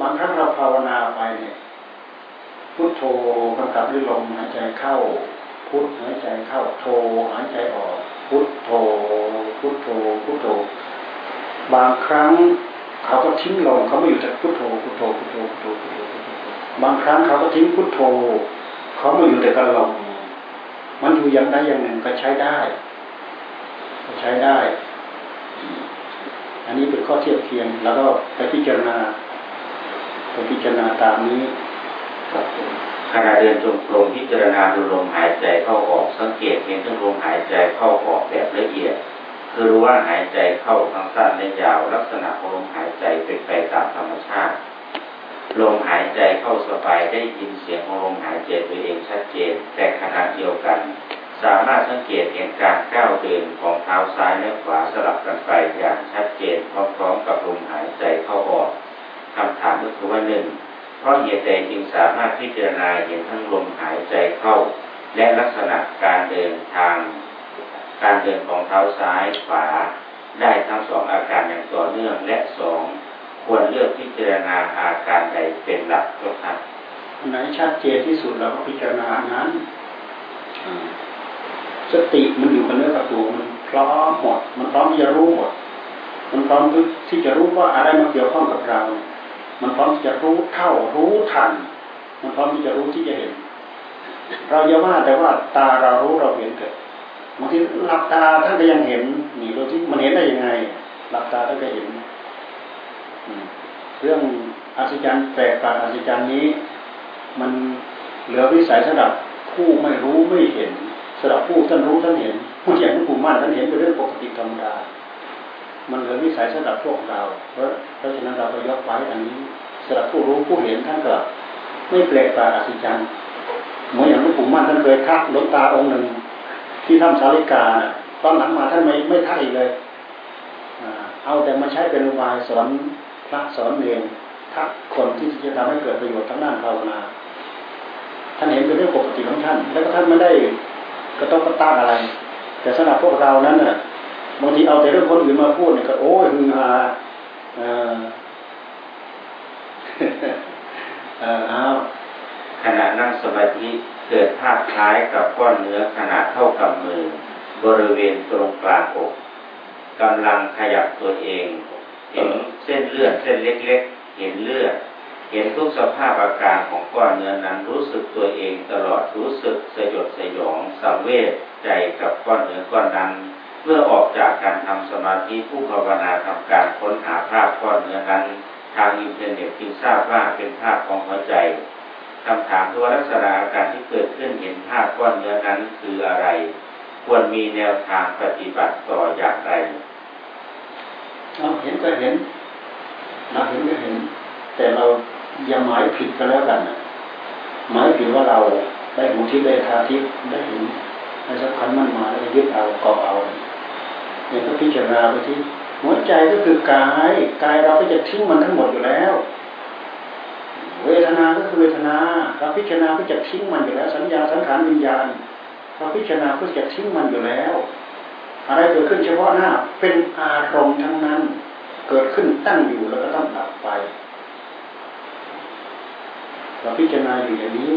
บางครั้งเราภาวนาไปเนี่ยพุทโธกำกับด้วยลมหายใจเข้า พุทหายใจเข้าโธหายใจออก พุทโธพุทโธพุทโธ บางครั้งเขาก็ทิ้งลมเขาไม่อยู่แต่พุทโธพุทโธพุทโธพุทโธพุทโธบางครั้งเขาก็ทิ้งพุทโธ เขาไม่อยู่แต่กับลมมันอยู่อย่างใดอย่างหนึ่งก็ใช้ได้ ใช้ได้ อันนี้เป็นข้อเทียบเทียง แล้วก็ไปพิจารณาไปพิจารณาตามนี้ขณะเดินจงกรมพิจารณาดูลมหายใจเข้าออกสังเกตเห็นทั้งลมหายใจเข้าออกแบบละเอียด คือรู้ว่าหายใจเข้าทั้งสั้นและยาว ลักษณะของลมหายใจเป็นไปตามธรรมชาติลมหายใจเข้าสบายได้ยินเสียงของลมหายใจตัวเองชัดเจน แต่ขณะเดียวกัน สามารถสังเกตเห็นการก้าวเดินของเท้าซ้ายและขวาสลับกันไปอย่างชัดเจนพร้อมๆกับลมหายใจเข้าออกคำถามก็คือว่าหนึ่งเพราะเหตุใดจึงสามารถพิจารณาเห็นทั้งลมหายใจเข้า และลักษณะการเดินทาง การเดินของเท้าซ้ายขวา ได้ทั้งสองอาการอย่างต่อเนื่องและสองควรเลือกพิจารณาอาการใดเป็นหลักก็ครับไหนชัดเจนที่สุดเราก็พิจารณานั้น สติมันอยู่กับเนื้อกับตัวมันพร้อมหมด มันพร้อมที่จะรู้หมด มันพร้อมที่จะรู้ว่าอะไรมาเกี่ยวข้องกับเรา มันพร้อมที่จะรู้เท่ารู้ทัน มันพร้อมที่จะรู้ที่จะเห็น เราอย่าว่าแต่ว่าตาเรารู้เราเห็นเถอะบางทีหลับตาท่านก็ยังเห็นนี่ดูที่มันเห็นได้ยังไง หลับตาท่านก็เห็นเรื่องอัศจรรย์แปลกประหลาดอัศจรรย์นี้ มันเหลือวิสัยสำหรับผู้ไม่รู้ไม่เห็น สำหรับผู้ท่านรู้ท่านเห็น ผู้อย่างผู้มั่นท่านเห็นเป็นเรื่องปกติธรรมดา มันเหลือวิสัยสำหรับพวกเรา เพราะเพราะฉะนั้นเราก็ยกไว้อันนี้สำหรับผู้รู้ผู้เห็นท่านก็ไม่แปลกประหลาอัศจรรย์เหมือนอย่างหลวงปู่มั่นท่านเคยทักหลวงตาองค์หนึ่ง ที่ทำสาริกาตอนหลังมาท่านไม่ไม่ทักอีกเลยเอาแต่มาใช้เป็นอุบายสอนพระสอนเนทักคนที่จะทำให้เกิดประโยชน์ทั้งด้านภาวนาท่านเห็นเป็นเรื่องปกติของท่าน แล้วก็ท่านไม่ได้ กระต้องกระต้านอะไร แต่สำหรับพวกเรานั้นน่ะบางทีเอาแต่เรื่องคนอื่นมาพูดเนี่ยก็โอ้ยฮือฮาออเออเอาขณะนั่งสมาธิเกิดภาพคล้ายกับก้อนเนื้อขนาดเท่ากับมือ บริเวณตรงกลางอกกำลังขยับตัวเอง เห็นเส้นเลือดเส้นเล็กๆ เห็นเลือด เห็นทุกสภาพอาการของก้อนเนื้อนั้นรู้สึกตัวเองตลอดรู้สึกสยดสยองสังเวชใจกับก้อนเนื้อก้อนนั้น เมื่อออกจากการทำสมาธิผู้ภาวนาทำการค้นหาภาพก้อนเนื้อนั้น ทางอินเทอร์เน็ตจึงทราบว่าเป็นภาพของหัวใจคำถามคือว่าลักษณะอาการที่เกิดขึ้นเห็นภาพก้อนเนื้อนั้นคืออะไร ควรมีแนวทางปฏิบัติต่ออย่างไรเราเห็นก็เห็นเราเห็นก็เห็น แต่เรา อย่าหมายผิดก็แล้วกันหมายผิดว่าเราได้หูที่ได้ทาทิพย์ได้เห็นได้สักพันมันมาแล้ยึดเอาเกาะเอาเนี่ยก็พิจารณาไปที่หัวใจก็คือกายกายเราก็จะทิ้งมันทั้งหมดอยู่แล้ว เวทนาก็คือเวทนา เราพิจารณาก็จะทิ้งมันอยู่แล้ว สัญญาสังขารวิญญาณเราพิจารณาก็จะทิ้งมันอยู่แล้ว อะไรเกิดขึ้นเฉพาะหน้าเป็นอารมณ์ทั้งนั้น เกิดขึ้นตั้งอยู่แล้วก็ต้องดับไป เราพิจารณาอยู่อย่างนี้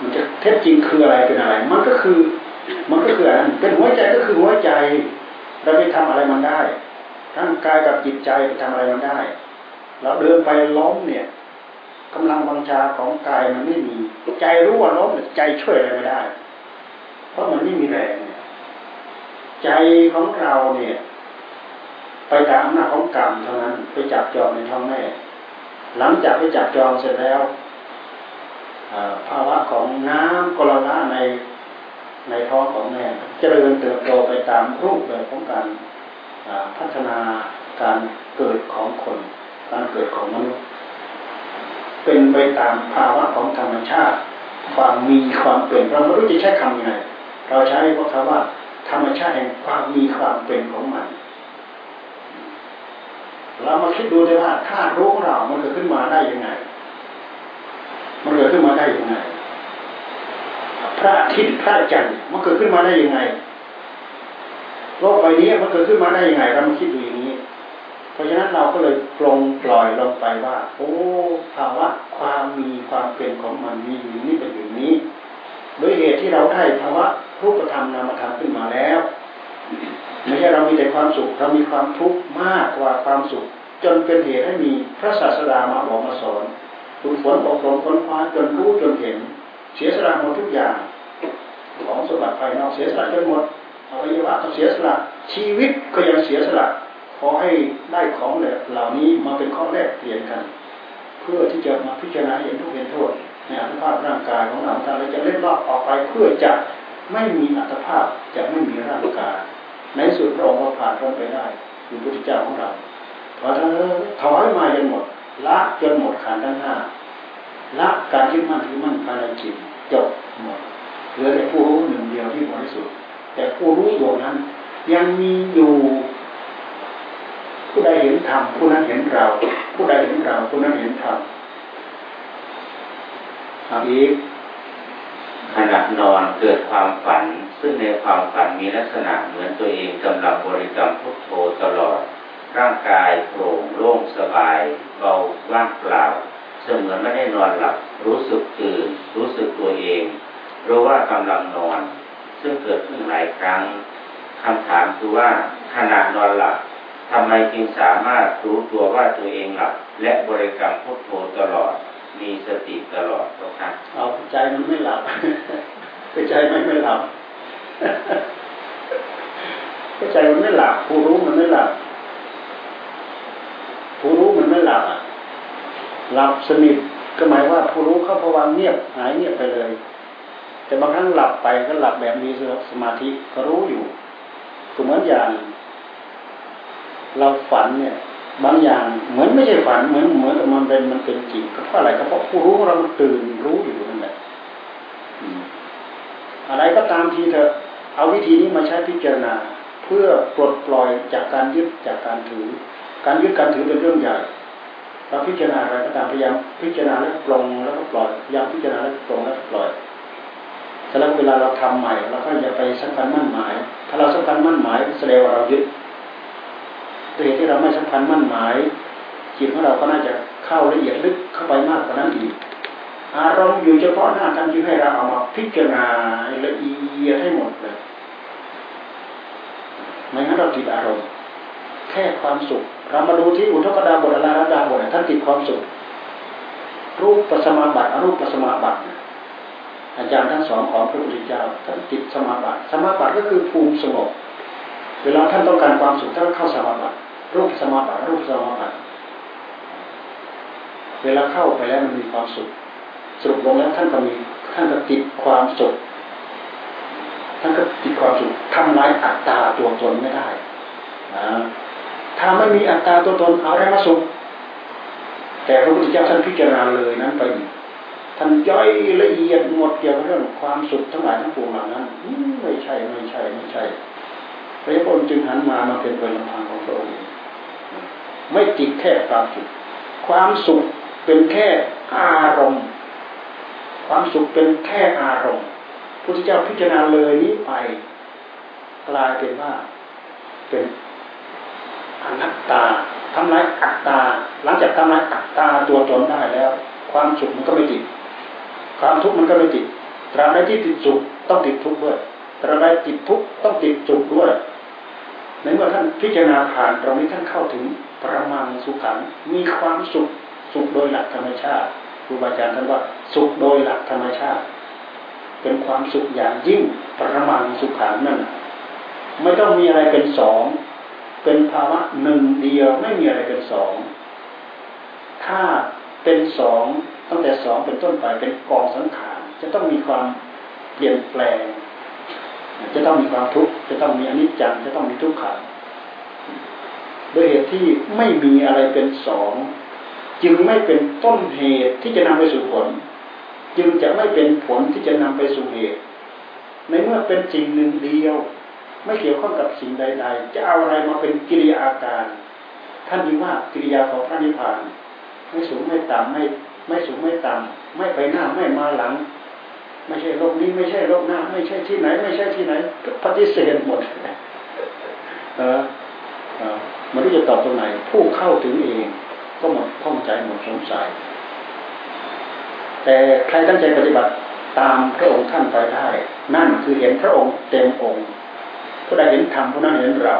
มันจะเท็จจริงคืออะไรเป็นอะไร มันก็คือ มันก็คืออะไรเป็นหัวใจก็คือหัวใจ เราไปทำอะไรมันได้ทั้งกายกับจิตใจไปทำอะไรมันได้ เราเดินไปล้มเนี่ยกำลังวังชาของกายมันไม่มี ใจรู้ว่าล้มใจช่วยอะไรไม่ได้ เพราะมันไม่มีแรงเนี่ยใจของเราเนี่ย ไปตามอำนาจของกรรมเท่านั้น ไปจับจองในท้องแม่ หลังจากไปจับจองเสร็จแล้วภาวะของน้ำกลละในในท้องของแม่เจริญเติบโตไปตามรูปแบบของการพัฒนาการเกิดของคน การเกิดของมนุษย์ เป็นไปตามภาวะของธรรมชาติ ความมีความเป็นเราไม่รู้จะใช้คำยังไงเราใช้ว่าคำว่าธรรมชาติแห่งความมีความเป็นของมัน เรามาคิดดูเลยว่าธาตุรู้ของเรา มันเกิดขึ้นมาได้ยังไง มันเกิดขึ้นมาได้ยังไง พระอาทิตย์พระจันทร์มันเกิดขึ้นมาได้ยังไงโลกใบนี้มันเกิดขึ้นมาได้ยังไง เรามาคิดดูอย่างนี้ เพราะฉะนั้นเราก็เลยปลงปล่อยลงไปว่า โอ้ภาวะความมีความเป็นของมันมีอยู่นี่เป็นอย่างนี้โดยเหตุที่เราได้ภาวะรูปธรรมนามธรรมขึ้นมาแล้ว ไม่ใช่เรามีแต่ความสุขเรามีความทุกข์มากกว่าความสุข จนเป็นเหตุให้มีพระศาสดามาบอกมาสอนฝึกฝนอบรมค้นคว้าจนรู้จนเห็น เสียสละหมดทุกอย่าง ของสมบัติภายนอกเสียสละจนหมดอวัยวะก็เสียสละชีวิตก็ยังเสียสละขอให้ได้ของเหล่านี้มาเป็นข้อแรกเปลี่ยนกัน เพื่อที่จะมาพิจารณาเห็นทุกเห็นโทษในอัตภาพร่างกายของเราถ้าเราจะเล่นรอบออกไปเพื่อจะไม่มีอัตภาพจะไม่มีร่างกาย ในสุดพระองค์ก็ผ่านพ้นไปได้คือพระพุทธเจ้าของเราพอท่านถอยมาจนหมด ละจนหมดขันทั้งห้าละการยึดมั่นถือมั่นภายในจิตจบหมดเหลือแต่ผู้รู้หนึ่งเดียวที่บริสุทธิ์แต่ผู้รู้ดวงนั้น ยังมีอยู่ผู้ใดเห็นธรรมผู้นั้นเห็นเรา ผู้ใดเห็นเราผู้นั้นเห็นธรรมอีกขณะนอนเกิดความฝัน ซึ่งในความฝันมีลักษณะเหมือนตัวเองกำลังบริกรรมพุทโธตลอด ร่างกายโปร่งโล่งสบาย เบาว่างเปล่า เสมือนไม่ได้นอนหลับ รู้สึกตื่น รู้สึกตัวเองรู้ว่ากำลังนอน ซึ่งเกิดขึ้นหลายครั้งคำถามคือว่าขณะนอนหลับทำไมจึงสามารถรู้ตัวว่าตัวเองหลับ และบริกรรมพุทโธตลอด มีสติตลอดครั้งเอาใจมันไม่หลับใจไม่ไม่หลับ ใจมันไม่หลับผู้รู้มันไม่หลับผู้รู้มันไม่หลับหลับสนิทก็หมายว่าผู้รู้เข้าพวังเงียบหายเงียบไปเลย แต่บางครั้งหลับไปก็หลับแบบมีสมาธิก็รู้อยู่ก็เหมือนอย่าง เราฝันเนี่ย บางอย่างเหมือนไม่ใช่ฝันเหมือนเหมือนกับมันเป็นมันเป็นจริงก็เพราะอะไรก็เพราะผู้รู้เรามันตื่นรู้อยู่นั่นแหละอะไรก็ตามทีเถอะ เอาวิธีนี้มาใช้พิจารณา เพื่อปลดปล่อยจากการยึดจากการถือ การยึดการถือเป็นเรื่องใหญ่เราพิจารณาอะไรก็ตามพยายามพิจารณาแล้วปลงแล้วก็ปล่อยพยายามพิจารณาแล้วปลงแล้วปล่อยแต่แล้วเวลาเราทำใหม่เราก็อย่าไปสำคัญมั่นหมาย ถ้าเราสำคัญมั่นหมายแสดงว่าเรายึดตัวเหตุที่เราไม่สำคัญมั่นหมายจิตของเราก็น่าจะเข้าละเอียดลึกเข้าไปมากกว่านั้นอีกอารมณ์อยู่เฉพาะหน้าทำที่ให้เราเอามาพิจารณาละเอียดให้หมดเลย ไม่งั้นเราติดอารมณ์ แค่ความสุข เรามาดูที่อุทกดาบทอลาดาบทท่านติดความสุข รูปปัสมาบัติอรูปปัสมาบัติอาจารย์ทั้งสองของพระพุทธเจ้าท่านติดสมาบัติสมาบัติก็คือภูมิสงบเวลาท่านต้องการความสุขท่านเข้าสมาบัติรูปสมาบัติรูปสมาบัติเวลาเข้าไปแล้วมันมีความสุขสรุปลงแล้วท่านก็มีท่านก็ติดความสุข ท่นก็ติดความสุขทำลายอัตตาตัวตนไม่ได้นะถ้าไม่มีอัตตาตัวตนเอาอะไรมาสุขแต่พระพุทธเจ้าท่านพิจารณาเลยนั้นไปท่านย่อยละเอียดหมดเกี่ยวกับเรื่องความสุขทั้งหลายทั้งปวงเหล่านั้นไม่ใช่ไม่ใช่ไม่ใช่พระพุทธจึงหันมามาเป็นเป็นลำพังของพระองค์ไม่ติดแค่ความสุขความสุขเป็นแค่อารมณ์ ความสุขเป็นแค่อารมณ์ พุทธเจ้าพิจารณาเลยนี้ไป กลายเป็นว่า เป็นอนัตตาทำลายอัตตา หลังจากทำลายอัตตาตัวตนได้แล้ว ความสุขมันก็ไม่ติด ความทุกข์มันก็ไม่ติดตราบใดที่ติดสุขต้องติดทุกข์ด้วยตราบใดติดทุกข์ต้องติดสุขด้วยในเมื่อท่านพิจารณาผ่านตรงนี้ท่านเข้าถึงประมาณสุขังมีความสุขสุขโดยหลักธรรมชาติครูบาอาจารย์ท่านว่า สุขโดยหลักธรรมชาติ เป็นความสุขอย่างยิ่งประมาณสุขังนั่นไม่ต้องมีอะไรเป็นสองเป็นภาวะหนึ่งเดียวไม่มีอะไรเป็นสองถ้าเป็นสองตั้งแต่สองเป็นต้นไปเป็นกองสังขารจะต้องมีความเปลี่ยนแปลง จะต้องมีความทุกข์จะต้องมีอนิจจังจะต้องมีทุกขังโดยเหตุที่ไม่มีอะไรเป็นสองจึงไม่เป็นต้นเหตุที่จะนำไปสู่ผล จึงจะไม่เป็นผลที่จะนำไปสู่เหตุ ในเมื่อเป็นสิ่งหนึ่งเดียว ไม่เกี่ยวข้องกับสิ่งใด ๆ จะเอาอะไรมาเป็นกิริยาอาการ ท่านยิ่ว่ากิริยาของพระนิพพาน ไม่สูงไม่ต่ำไม่ไม่สูงไม่ต่ำไม่ไปหน้าไม่มาหลัง ไม่ใช่โลกนี้ไม่ใช่โลกหน้า ไม่ใช่ที่ไหน ไม่ใช่ที่ไหนก็ปฏิเสธหมดเออเออมันรู้จะตอบตรงไหน ผู้เข้าถึงเอง ก็หมดข้องใจหมดสงสัย แต่ใครตั้งใจปฏิบัติตามพระองค์ท่านไปได้ นั่นคือเห็นพระองค์เต็มองค์ผู้ใดเห็นธรรมผู้นั้นเห็นเรา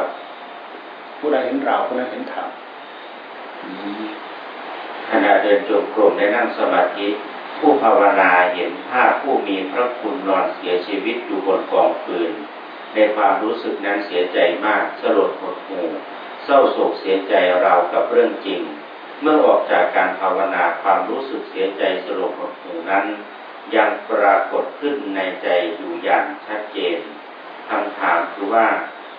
ผู้ใดเห็นเราผู้นั้นเห็นธรรมขณะเดินจงกรมในนั่งสมาธิผู้ภาวนาเห็นภาพผู้มีพระคุณนอนเสียชีวิตอยู่บนกองฟืน ในความรู้สึกนั้นเสียใจมากสลดหดหู่เศร้าโศกเสียใจเรากับเรื่องจริง เมื่อออกจากการภาวนาความรู้สึกเสียใจสลดหดหู่นั้น ยังปรากฏขึ้นในใจอยู่อย่างชัดเจนคำถามคือว่า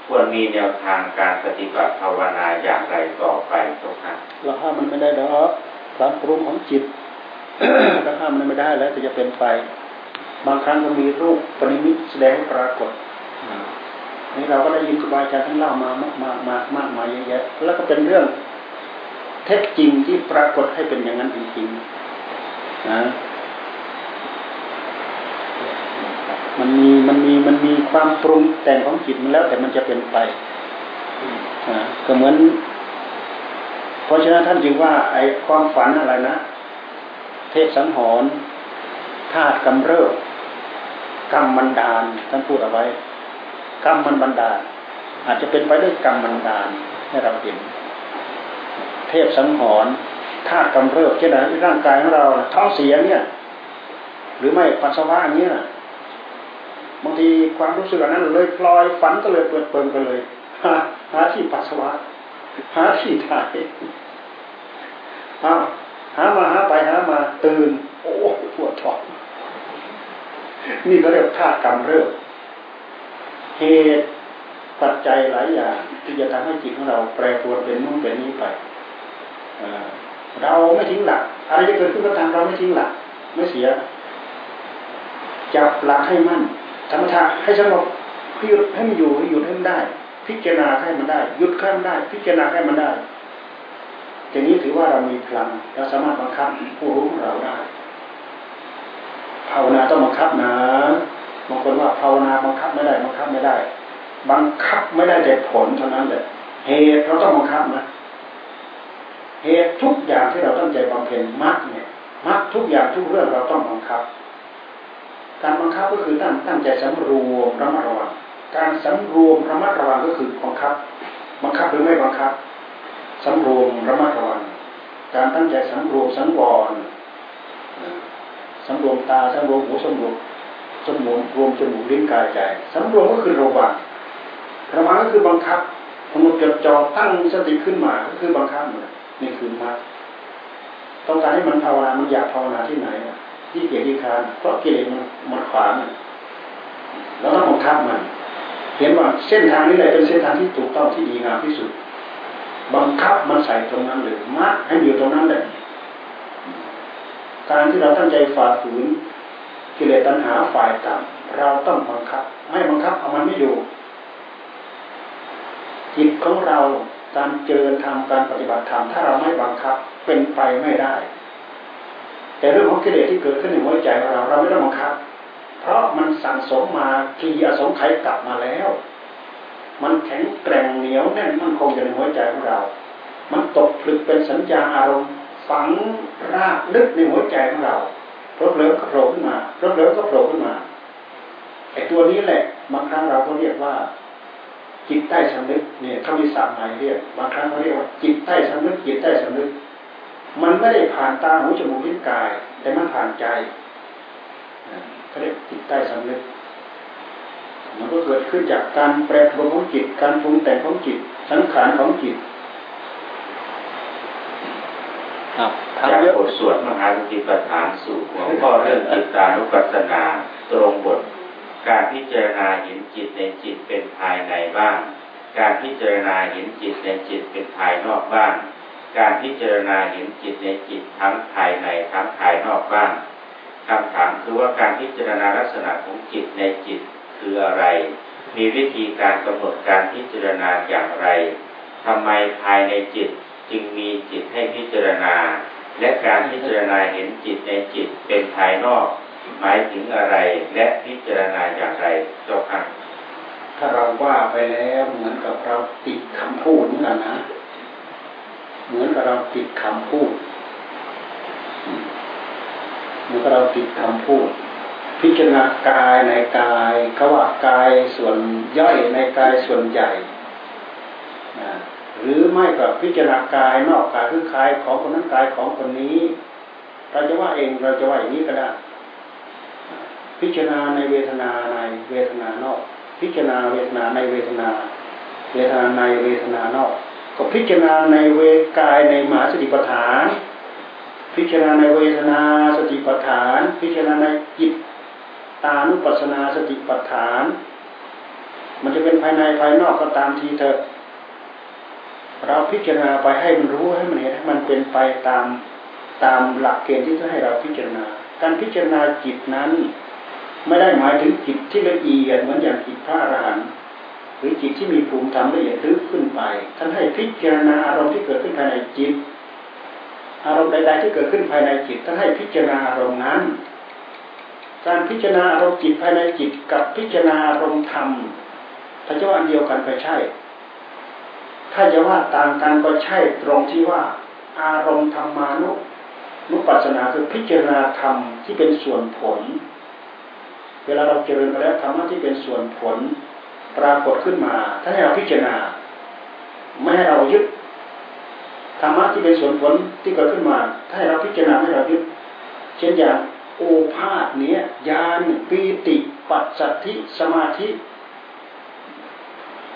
ควรมีแนวทางการปฏิบัติภาวนาอย่างไรต่อไปทุกท่านเราห้ามมันไม่ได้ดอกความปรุงของจิตเราห้ามมันไม่ได้แล้วแต่จะเป็นไป บางครั้งก็มีรูปปณิมิตแสดงปรากฏนี่เราก็ได้ยินครูบาอาจารย์ท่านเล่ามามากมากมากมากมายเยอะแยะแล้วก็เป็นเรื่อง เท็จจริงที่ปรากฏให้เป็นอย่างนั้นจริงๆนะมันมีมันมีมันมีความปรุงแต่งของจิตมันแล้ว แต่มันจะเป็นไปก็เหมือน เพราะฉะนั้นท่านจึงว่า ไอ้ความฝันอะไรนะ เทพสังหรณ์ธาตุกำเริบกรรมบันดาลท่านพูดเอาไว้กรรมมันบันดาล อาจจะเป็นไปด้วยกรรมบันดาลให้เราเห็น เทพสังหรณ์ธาตุกำเริบเช่นไรร่างกายของเราท้องเสียเนี่ย หรือไม่ปัสสาวะอันนี้นะบางทีความรู้สึกอันนั้นเลยปลอยฝันก็เลยเปิดเปิงไปเลยหาที่ปัสสาวะหาที่ถ่ายอ้าวหามาหาไปหามาตื่น โอ้ปวดท้องนี่ก็เรียกธาตุกรรมเริ่มเหตุปัจจัยหลายอย่างที่จะทำให้จิตของเราแปรปรวนเป็นนู่นเป็นนี้ไป เราไม่ทิ้งหลัก อะไรจะเกิดขึ้นก็ตามเราไม่ทิ้งหลัก ไม่เสียจับหลักให้มั่นธรรมชาให้สงบหยุดให้มันอยู่หยุดให้มันได้ พิจารณาให้มันได้ หยุดให้มันได้ พิจารณาให้มันได้ทีนี้ถือว่าเรามีพลังเราสามารถบังคับผู้รู้ของเราได้ภาวนาต้องบังคับนะบางคนว่าภาวนาบังคับไม่ได้บังคับไม่ได้ บังคับไม่ได้แต่ผลเท่านั้นแหละเหตุเราต้องบังคับนะ เหตุทุกอย่างที่เราตั้งใจบำเพ็ญมรรคเนี่ยมรรคทุกอย่างทุกเรื่องเราต้องบังคับ การบังคับก็คือตั้งตั้งใจสำรวมระมัดระวังการสำรวมระมัดระวังก็คือบังคับ บังคับหรือไม่บังคับสำรวมระมัดระวังการตั้งใจสำรวมสังวรสำรวมตาสำรวมหูสำรวมสมองรวมจมูกลิ้นกายใจสำรวมก็คือระวังระวังก็คือบังคับกำหนดจดจ่อตั้งสติขึ้นมาก็คือบังคับนี่ คือมรรคต้องการให้มันภาวนา มันอยากภาวนาที่ไหนที่เกียรติคานเพราะกิเลสมันมันขวางแล้วต้องบังคับมัน เห็นว่าเส้นทางนี้แหละเป็นเส้นทางที่ถูกต้องที่ดีงามที่สุด บังคับมันใส่ตรงนั้นหรือมัดให้อยู่ตรงนั้นเลยการที่เราตั้งใจฝ่าฝืนกิเลสตัณหาฝ่ายต่ำเราต้องบังคับ ไม่บังคับเอามันไม่อยู่จิตของเรา การเจริญธรรมการปฏิบัติธรรมถ้าเราไม่บังคับเป็นไปไม่ได้ แต่เรื่องของกิเลสที่เกิดขึ้นในหัวใจของเราเราไม่ต้องบังคับ เพราะมันสั่งสมมาทีอสงไขยกลับมาแล้ว มันแข็งแกร่งเหนียวแน่นมันคงอยู่ในหัวใจของเรา มันตกผลึกเป็นสัญญาอารมณ์ฝังรากลึกในหัวใจของเราเพลิเลิก็โผล่ขึ้นมาเพลิเลิก็โผล่ขึ้นมาไอ้ตัวนี้แหละบางครั้งเราก็เรียกว่า จิตใต้สำนึกเนี่ยเขามีศัพท์ใหม่เรียกบางครั้งเขาเรียกว่าจิตใต้สำนึกจิตใต้สำนึก มันไม่ได้ผ่านตาหูจมูกลิ้นกาย แต่มันผ่านใจเขาเรียกจิตใต้สำนึกมันก็เกิดขึ้นจากการแปรปรวนของจิต การปรุงแต่งของจิต สังขารของจิตจากบทสวดมหาสติปัฏฐานสู่หัวข้อเรื่องจิตตานุปัสสนาตรงบท การพิจารณาเห็นจิตในจิตเป็นภายในบ้าง การพิจารณาเห็นจิตในจิตเป็นภายนอกบ้าง การพิจารณาเห็นจิตในจิตทั้งภายในทั้งภายนอกบ้างคำถามคือว่าการพิจารณาลักษณะของจิตในจิตคืออะไร มีวิธีการกำหนดการพิจารณาอย่างไรทำไมภายในจิตจึงมีจิตให้พิจารณา และการพิจารณาเห็นจิตในจิตเป็นภายนอก หมายถึงอะไรและพิจารณาอย่างไรเจ้าค่ะถ้าเราว่าไปแล้วเหมือนกับเราติดคำพูดเหมือนกันนะ เหมือนกับเราติดคำพูดเหมือนกับเราติดคำพูด พิจารณากายในกายเขาว่ากายส่วนย่อยในกายส่วนใหญ่หรือไม่ก็พิจารณากายนอกกายคือกายของคนนั้นกายของคนนี้ เราจะว่าเองเราจะว่าอย่างนี้ก็ได้ พิจารณาในเวทนาในเวทนานอก พิจารณาเวทนาในเวทนา เวทนาในเวทนานอก ก็พิจารณาในเวกายในมหาสติปัฏฐาน พิจารณาในเวทนาสติปัฏฐาน พิจารณาในจิตตานุปัสนาสติปัฏฐาน มันจะเป็นภายในภายนอกก็ตามทีเถอะเราพิจารณาไปให้มันรู้ให้มันเห็นให้มันเป็นไปตามตามหลักเกณฑ์ที่จะให้เราพิจารณา การพิจารณาจิตนั้น ไม่ได้หมายถึงจิตที่ละเอียดเหมือนอย่างจิตพระอรหันต์หรือจิตที่มีภูมิธรรมละเอียดลึกขึ้นไป ท่านให้พิจารณาอารมณ์ที่เกิดขึ้นภายในจิต อารมณ์ใดๆที่เกิดขึ้นภายในจิตท่านให้พิจารณาอารมณ์นั้น การพิจารณาอารมณ์จิตภายในจิตกับพิจารณาอารมณ์ธรรมถ้าจะว่าอันเดียวกันไปใช่ ถ้าจะว่าต่างกันก็ใช่ตรงที่ว่า อารมณ์ธรรมานุนุปัสสนาคือพิจารณาธรรมที่เป็นส่วนผล วลาเราเจริญไปแล้วธรรมะที่เป็นส่วนผลปรากฏขึ้นมาถ้าให้เราพิจารณา ไม่ให้เรายึดธรรมะที่เป็นส่วนผลที่เกิดขึ้นมา ถ้าให้เราพิจารณาไม่เรายึดเช่นอย่างโอภาษเนี้ยญาณปีติปัสสัทธิสมาธิ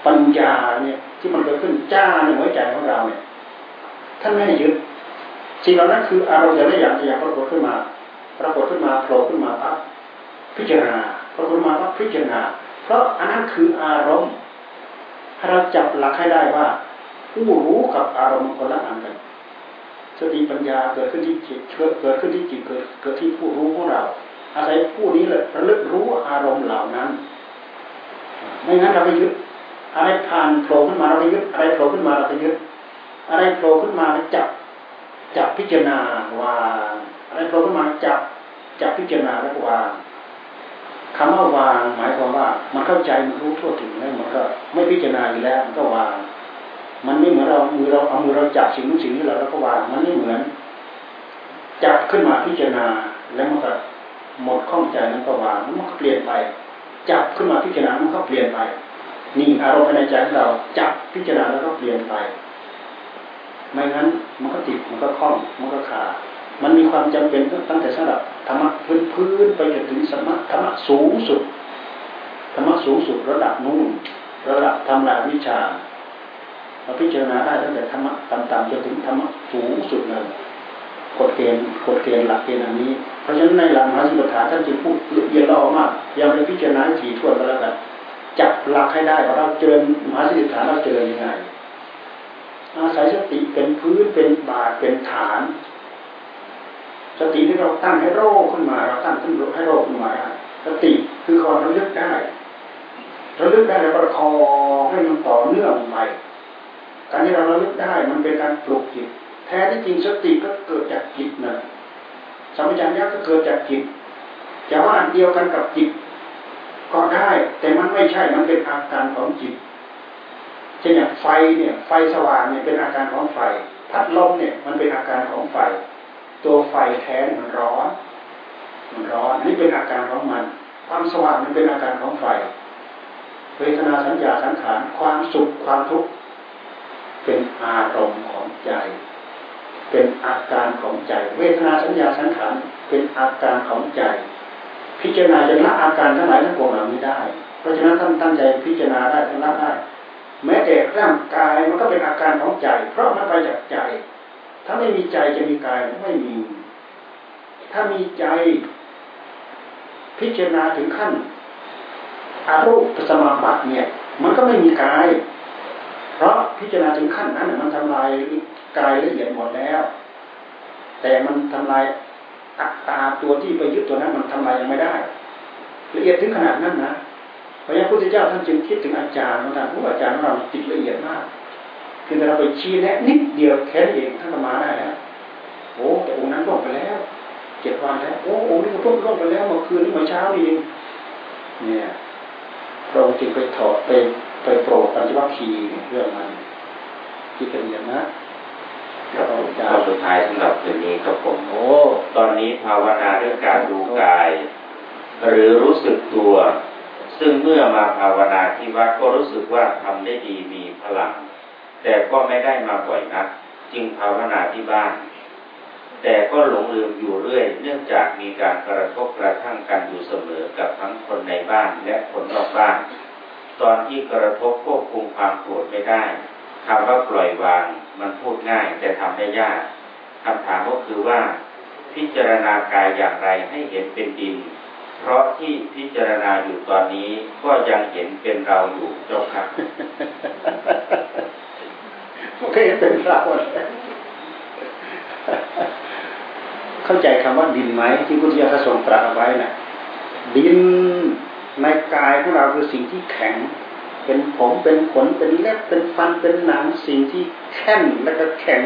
ปัญญาเนี่ยที่มันเกิดขึ้นจ้าในหัวใจของเราเนี่ยท่านไม่ให้ยึดสิ่งเหล่านั้นคืออารมณ์อย่างนี้อย่างอย่างปรากฏขึ้นมา ปรากฏขึ้นมาโผล่ขึ้นมาปั๊บ พิจารณาปรากฏมาปั๊บพิจารณา เพราะอันนั้นคืออารมณ์ถ้เราจับหลักให้ได้ว่า ผู้รู้กับอารมณ์คนละอันกันสติปัญญาเกิดขึ้นที่จิตเกิดขึ้นที่จิตเกิดเกิดที่ผู้รู้ของเรา อาศัยผู้นี้เลยระลึกรู้อารมณ์เหล่านั้น ไม่งั้นเราไปยึดอะไรผ่านโผล่ขึ้นมาเราไปยึดอะไรโผล่ขึ้นมาเราไปยึดอะไรโผล่ขึ้นมาเราจับจับพิจารณาวางอะไรโผล่ขึ้นมาจับจับพิจารณาแล้ววาง คำว่าวางหมายความว่า มันเข้าใจมันรู้ทั่วถึงแล้วมันก็ไม่พิจารณาอยู่แล้ว มันก็วาง มันไม่เหมือนเรามือเราเอามือเราจับสิ่งนู้นสิ่งนี้เราแล้วก็วางมันไม่เหมือนจับขึ้นมาพิจารณาแล้วมันก็หมดข้องใจนั้นก็วางมันก็เปลี่ยนไป จับขึ้นมาพิจารณามันก็เปลี่ยนไป นี่อารมณ์ในใจของเราจับพิจารณาแล้วก็เปลี่ยนไป ไม่งั้นมันก็ติดมันก็คล้องมันก็ขาด มันมีความจำเป็นตั้งแต่สำหรับธรรมะพื้นพื้นไปจนถึงสมะธรรมะสูงสุดธรรมะสูงสุดระดับนู่นระดับธรรมราวิชาเราพิจารณาได้ตั้งแต่ธรรมะต่ำๆจนถึงธรรมะสูงสุดเลยกฎเกณฑ์กฎเกณฑ์หลักเกณฑ์อันนี้ เพราะฉะนั้นในหลักมหาสิบฐานท่านจึงพูดละเอียดละออมากยังไม่พิจารณาถี่ถ้วนก็แล้วกันจับหลักให้ได้ว่าเราเจริญมหาสิบฐานเราเจริญยังไงอาศัยสติเป็นพื้นเป็นบาทเป็นฐาน สติที่เราตั้งให้โรคขึ้นมาเราตั้งขึ้นให้โรคขึ้นมาสติคือความระลึกได้ระลึกได้แล้วประคองให้มันต่อเนื่องไปการที่เราระลึกได้มันเป็นการปลุกจิต แท้ที่จริงสติก็เกิดจากจิตนะสัมปชัญญะก็เกิดจากจิตจะว่าเดียวกันกับจิต ก็ได้ แต่มันไม่ใช่มันเป็นอาการของจิตเช่นอย่างไฟเนี่ย ไฟสว่างเนี่ยเป็นอาการของไฟ พัดลมเนี่ยมันเป็นอาการของไฟ ตัวไฟแท้มันร้อน มันร้อนนี่เป็นอาการของมัน ความสว่างมันเป็นอาการของไฟ เวทนาสัญญาสังขารความสุขความทุกข์เป็นอารมณ์ของใจ เป็นอาการของใจ เวทนาสัญญาสังขารเป็นอาการของใจ พิจารณาจะละอาการทั้งหลายทั้งปวงเหล่านี้ได้ เพราะฉะนั้นท่านตั้งใจพิจารณาได้ทั้งละได้ แม้แต่ร่างกายมันก็เป็นอาการของใจ เพราะมันไปจากใจ ถ้าไม่มีใจจะมีกายไม่มี ถ้ามีใจพิจารณาถึงขั้นอารูปสมาบัติเนี่ย มันก็ไม่มีกาย เพราะพิจารณาถึงขั้นนั้นมันทำลายกายละเอียดหมดแล้ว แต่มันทำลายอัตตาตัวที่ไปยึดตัวนั้นมันทำลายยังไม่ได้ ละเอียดถึงขนาดนั้นนะเพราะฉะนั้นพระพุทธเจ้าท่านจึงคิดถึงอาจารย์ของท่านผู้อาจารย์ของเราจิตละเอียดมาก คือเราไปชี้แนะนิดเดียวแค่นี้เองท่านก็มาได้แล้วโอ้แต่องค์นั้นล่วงไปแล้วเจ็ดวันแล้วโอ้องค์นี้ก็เพิ่งล่วงไปแล้วเมื่อคืนนี้เมื่อเช้านี่เองเนี่ยพระองค์จึงไปถอดไปไปโปรดปัญจวัคคีย์เรื่องมันคิดกันอย่างนะข้อสุดท้ายสำหรับคืนนี้ครับผมโอ้ตอนนี้ภาวนาเรื่องการดูกาย หรือรู้สึกตัว ซึ่งเมื่อมาภาวนาที่วัดก็รู้สึกว่าทำได้ดีมีพลัง แต่ก็ไม่ได้มาบ่อยนัก จึงภาวนาที่บ้าน แต่ก็หลงลืมอยู่เรื่อย เนื่องจากมีการกระทบกระทั่งกันอยู่เสมอกับทั้งคนในบ้านและคนนอกบ้าน ตอนที่กระทบควบคุมความโกรธไม่ได้คำว่าปล่อยวางมันพูดง่ายแต่ทำได้ยากคำถามก็คือว่า พิจารณากายอย่างไรให้เห็นเป็นดิน เพราะที่พิจารณาอยู่ตอนนี้ก็ยังเห็นเป็นเราอยู่จ้าครับ ก็ยังเป็นเราเข้าใจคำว่าดินไหมที่พุทธิยถาทรงตรัสเอาไว้นะ่ะ ดินในกายของเราคือสิ่งที่แข็ง เป็นผมเป็นขนเป็นเล็บเป็นฟันเป็นหนังสิ่งที่แข็งและก็แข็ง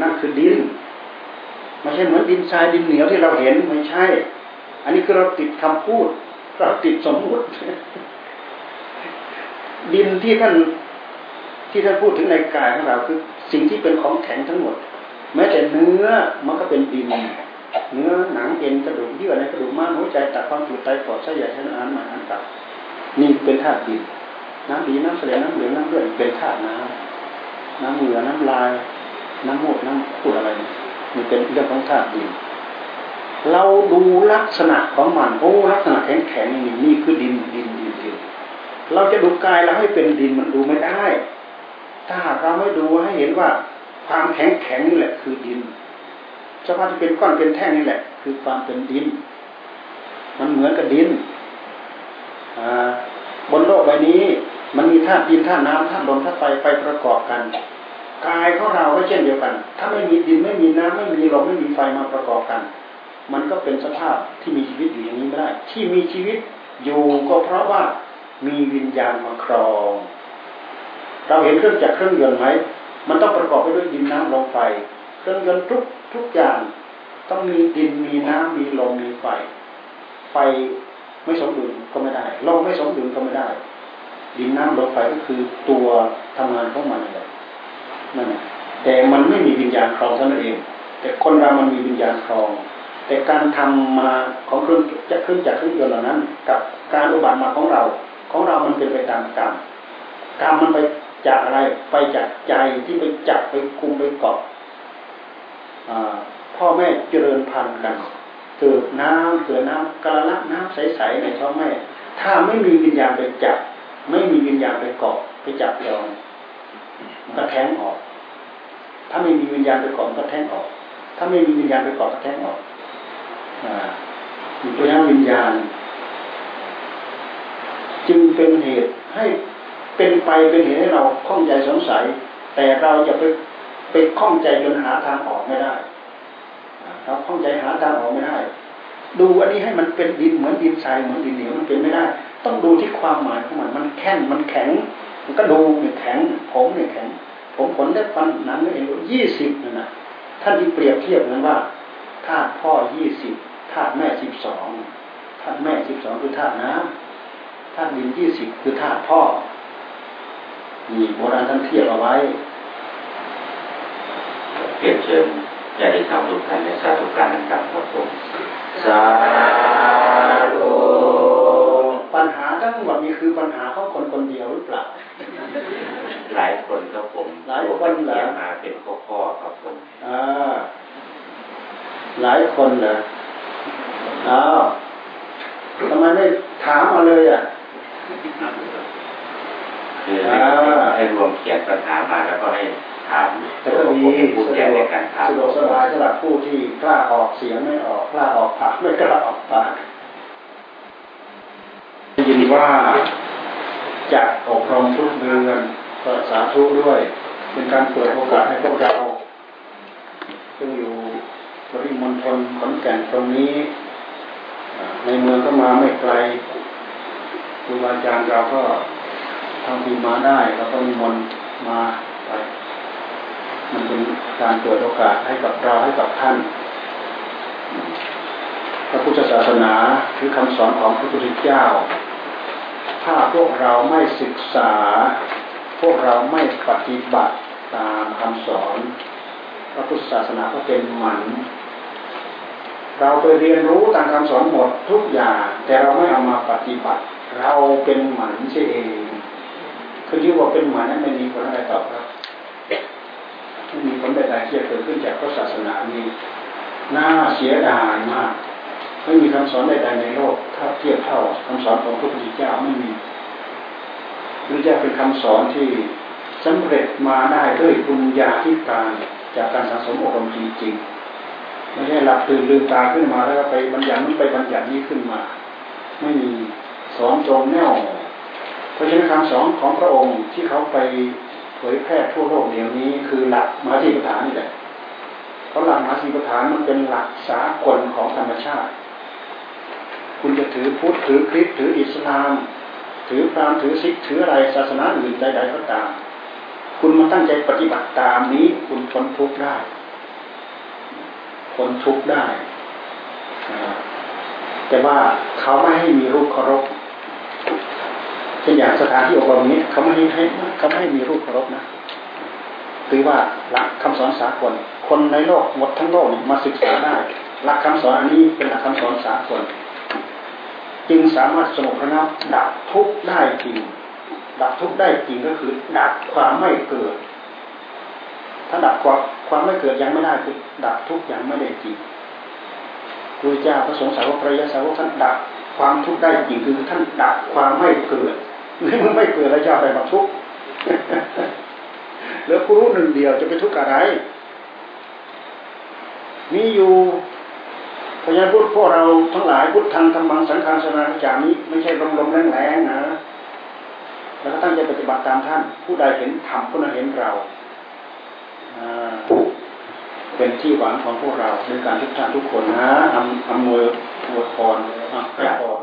นั่นคือดินไม่ใช่เหมือนดินทรายดินเหนียวที่เราเห็นไม่ใช่ อันนี้คือเราติดคำพูด เราติดสมมุติ ดินที่ท่าน ที่ท่านพูดถึงในกายของเราคือสิ่งที่เป็นของแข็งทั้งหมด แม้แต่เนื้อมันก็เป็นดินเนื้อหนังเอ็นกระดูกเยื่อในกระดูกม้ามหัวใจตับความจุไตปอดไส้ใหญ่ชั้นอาหารมาหารตับนี่เป็นธาตุดินน้ำดีน้ำเสลน้ำเหลืองน้ำเลือดเป็นธาตุน้ำน้ำเหงื่อน้ำลาย น้ำมูดน้ำพูดอะไรนี่เป็นเรื่องของธาตุดิน เราดูลักษณะของมันโอ้ลักษณะแข็งแข็งนี่นี่คือดินดินดินดินเราจะดูกายเราให้เป็นดินมันดูไม่ได้ ถ้าหากเราไม่ดูให้เห็นว่าความแข็งแข็งนี่แหละคือดินสภาพที่เป็นก้อนเป็นแท่งนี่แหละ คือความเป็นดิน มันเหมือนกับดินบนโลกใบนี้ มันมีธาตุดินธาตุน้ำธาตุลมธาตุไฟไปประกอบกันกายของเราก็เช่นเดียวกัน ถ้าไม่มีดินไม่มีน้ำไม่มีลมไม่มีไฟมาประกอบกัน มันก็เป็นสภาพที่มีชีวิตอยู่อย่างนี้ไม่ได้ ที่มีชีวิตอยู่ก็เพราะว่ามีวิญญาณมาครอง เราเห็นเครื่องจักรเครื่องยนต์ไหมมันต้องประกอบไปด้วยดินน้ำลมไฟ เครื่องยนต์ทุกทุกอย่าง ต้องมีดินมีน้ำมีลมมีไฟ ไฟไม่สมดุลก็ไม่ได้ลมไม่สมดุลก็ไม่ได้ ดินน้ำลมไฟก็คือตัวทำงานของมันเลยนั่นแต่มันไม่มีวิญญาณครองเท่านั้นเอง แต่คนเรามันมีวิญญาณครอง แต่การทำมาของเครื่องจะเครื่องจักรเครื่องยนต์เหล่านั้น กับการอุบัติมาของเรา ของเรามันเป็นไปตามกรรมกรรมมันไป จากอะไรไปจากใจที่ไปจับไปคุมไปเกาะพ่อแม่เจริญพันธุ์กันเกิดน้ำเกิดน้ำกระลักน้ำใสๆในท้องแม่ ถ้าไม่มีวิญญาณไปจับ ไม่มีวิญญาณไปเกาะไปจับยองมันก็แท้งออก ถ้าไม่มีวิญญาณไปเกาะก็แท้งออก ถ้าไม่มีวิญญาณไปเกาะก็แท้งออกเพราะฉะนั้นวิญญาณ จึงเป็นเหตุให้ เป็นไปเป็นเหตุให้เราข้องใจสงสัย แต่เราอย่าไปไปข้องใจจนหาทางออกไม่ได้เราข้องใจหาทางออกไม่ได้ ดูอันนี้ให้มันเป็นดินเหมือนดินทรายเหมือนดินเหนียวมันเป็นไม่ได้ ต้องดูที่ความหมายของมันมันแข็งมันแข็ง มันก็ดูเนี่ยแข็ง ผมเนี่ยแข็ง ผมขนได้ฟันหนังเองยี่สิบนั่นนะท่านที่เปรียบเทียบนั้นว่าธาตุพ่อยี่สิบธาตุแม่สิบสองธาตุแม่สิบสองคือธาตุน้ำธาตุดินยี่สิบคือธาตุพ่อ มีโบราณท่านเทียบเอาไว้ เปรียบเชิญญาติธรรมทุกท่านในสาธุการต่างๆครับผมสาธุปัญหาทั้งหมดนี้คือปัญหาของคนคนเดียวหรือเปล่า หลายคนครับผมหลายคนเหรอมาเป็นข้อๆครับผมอ่าหลายคนเหรออ้าวทำไมไม่ถามมาเลยอะ คือให้รวมเขียนปัญหามาแล้วก็ให้ถามแต่ก็มีผู้แก่ในการถามสะดวกสบายสำหรับผู้ที่กล้าออกเสียงไม่ออกกล้าออกปากไม่กล้าออกปากยินว่าจะอบรมทุกเดือนก็สาธุด้วย เป็นการเปิดโอกาสให้พวกเราซึ่งอยู่บริมณฑลขอนแก่นตรงนี้ ในเมืองก็มาไม่ไกลครูอาจารย์เราก็ ทำดีมาได้แล้วก็มีมนมาไปมันเป็นการเปิดโอกาสให้กับเราให้กับท่าน พระพุทธศาสนาคือคำสอนของพระพุทธเจ้า ถ้าพวกเราไม่ศึกษา พวกเราไม่ปฏิบัติตามคำสอน พระพุทธศาสนาก็เป็นหมัน เราไปเรียนรู้ตามคำสอนหมดทุกอย่าง แต่เราไม่เอามาปฏิบัติ เราเป็นหมันเช่เอง คือที่ว่าเป็นหมานั้นไม่มีผลอะไรต่อครับไม่มีผลใดๆที่จะเกิดขึ้นจากพระศาสนานี้น่าเสียดายมาก ไม่มีคำสอนใดๆในโลกถ้าเทียบเท่าคำสอนของพระพุทธเจ้าไม่มีพระเจ้าเป็นคำสอนที่สำเร็จมาได้ด้วยบุญญาธิการจากการสะสมอบรมจริงๆไม่ใช่หลับตื่นลืมตาขึ้นมาแล้วไปบัญญัตินี้ไปบัญญัตินี้ขึ้นมา ไม่มีสอนตรงแนว เพราะฉะนั้นคำสอนของพระองค์ที่เขาไปเผยแพร่ทั่วโลกเดี๋ยวนี้ คือหลักมาสีปฐานนี่แหละเพราะหลักมาสีปฐานมันเป็นหลักสากลของธรรมชาติ คุณจะถือพุทธถือคริสต์ถืออิสลาม ถือพราหมณ์ถือซิกถืออะไรศาสนาอื่นใดๆก็ตาม คุณมาตั้งใจปฏิบัติตามนี้ คุณพ้นทุกข์ได้พ้นทุกข์ได้แต่ว่าเขาไม่ให้มีรูปเคารพ เช่นอย่างสถานที่อบรมนี้เขาไม่ให้เขาไม่ให้มีรูปเคารพนะถือว่าหลักคำสอนสากล คนในโลกหมดทั้งโลกมาศึกษาได้ หลักคำสอนอันนี้เป็นหลักคำสอนสากล จึงสามารถสงบระงับดับทุกข์ได้จริง ดับทุกข์ได้จริงก็คือ ดับความไม่เกิด ถ้าดับความความไม่เกิดยังไม่ได้คือดับทุกข์ยังไม่ได้จริงพระเจ้าพระสงฆ์สาวกพระยาสาวกท่านดับความทุกข์ได้จริงคือท่านดับความไม่เกิด นี่มันไม่เกิดแล้วจะไรมาทุกข์เหลือผู้รู้หนึ่งเดียวจะไปทุกข์อะไร มีอยู่พยานพุทธพวกเราทั้งหลายพุทธทางธรรมังสังฆังสนาจานี้ไม่ใช่ลมลมแรงแรงนะ แล้วก็ตั้งใจปฏิบัติตามท่าน ผู้ใดเห็นธรรมผู้นั้นเห็นเราเป็นที่หวังของพวกเราในการทุกท่านทุกคนนะอำอำนวยอวยพรอะพร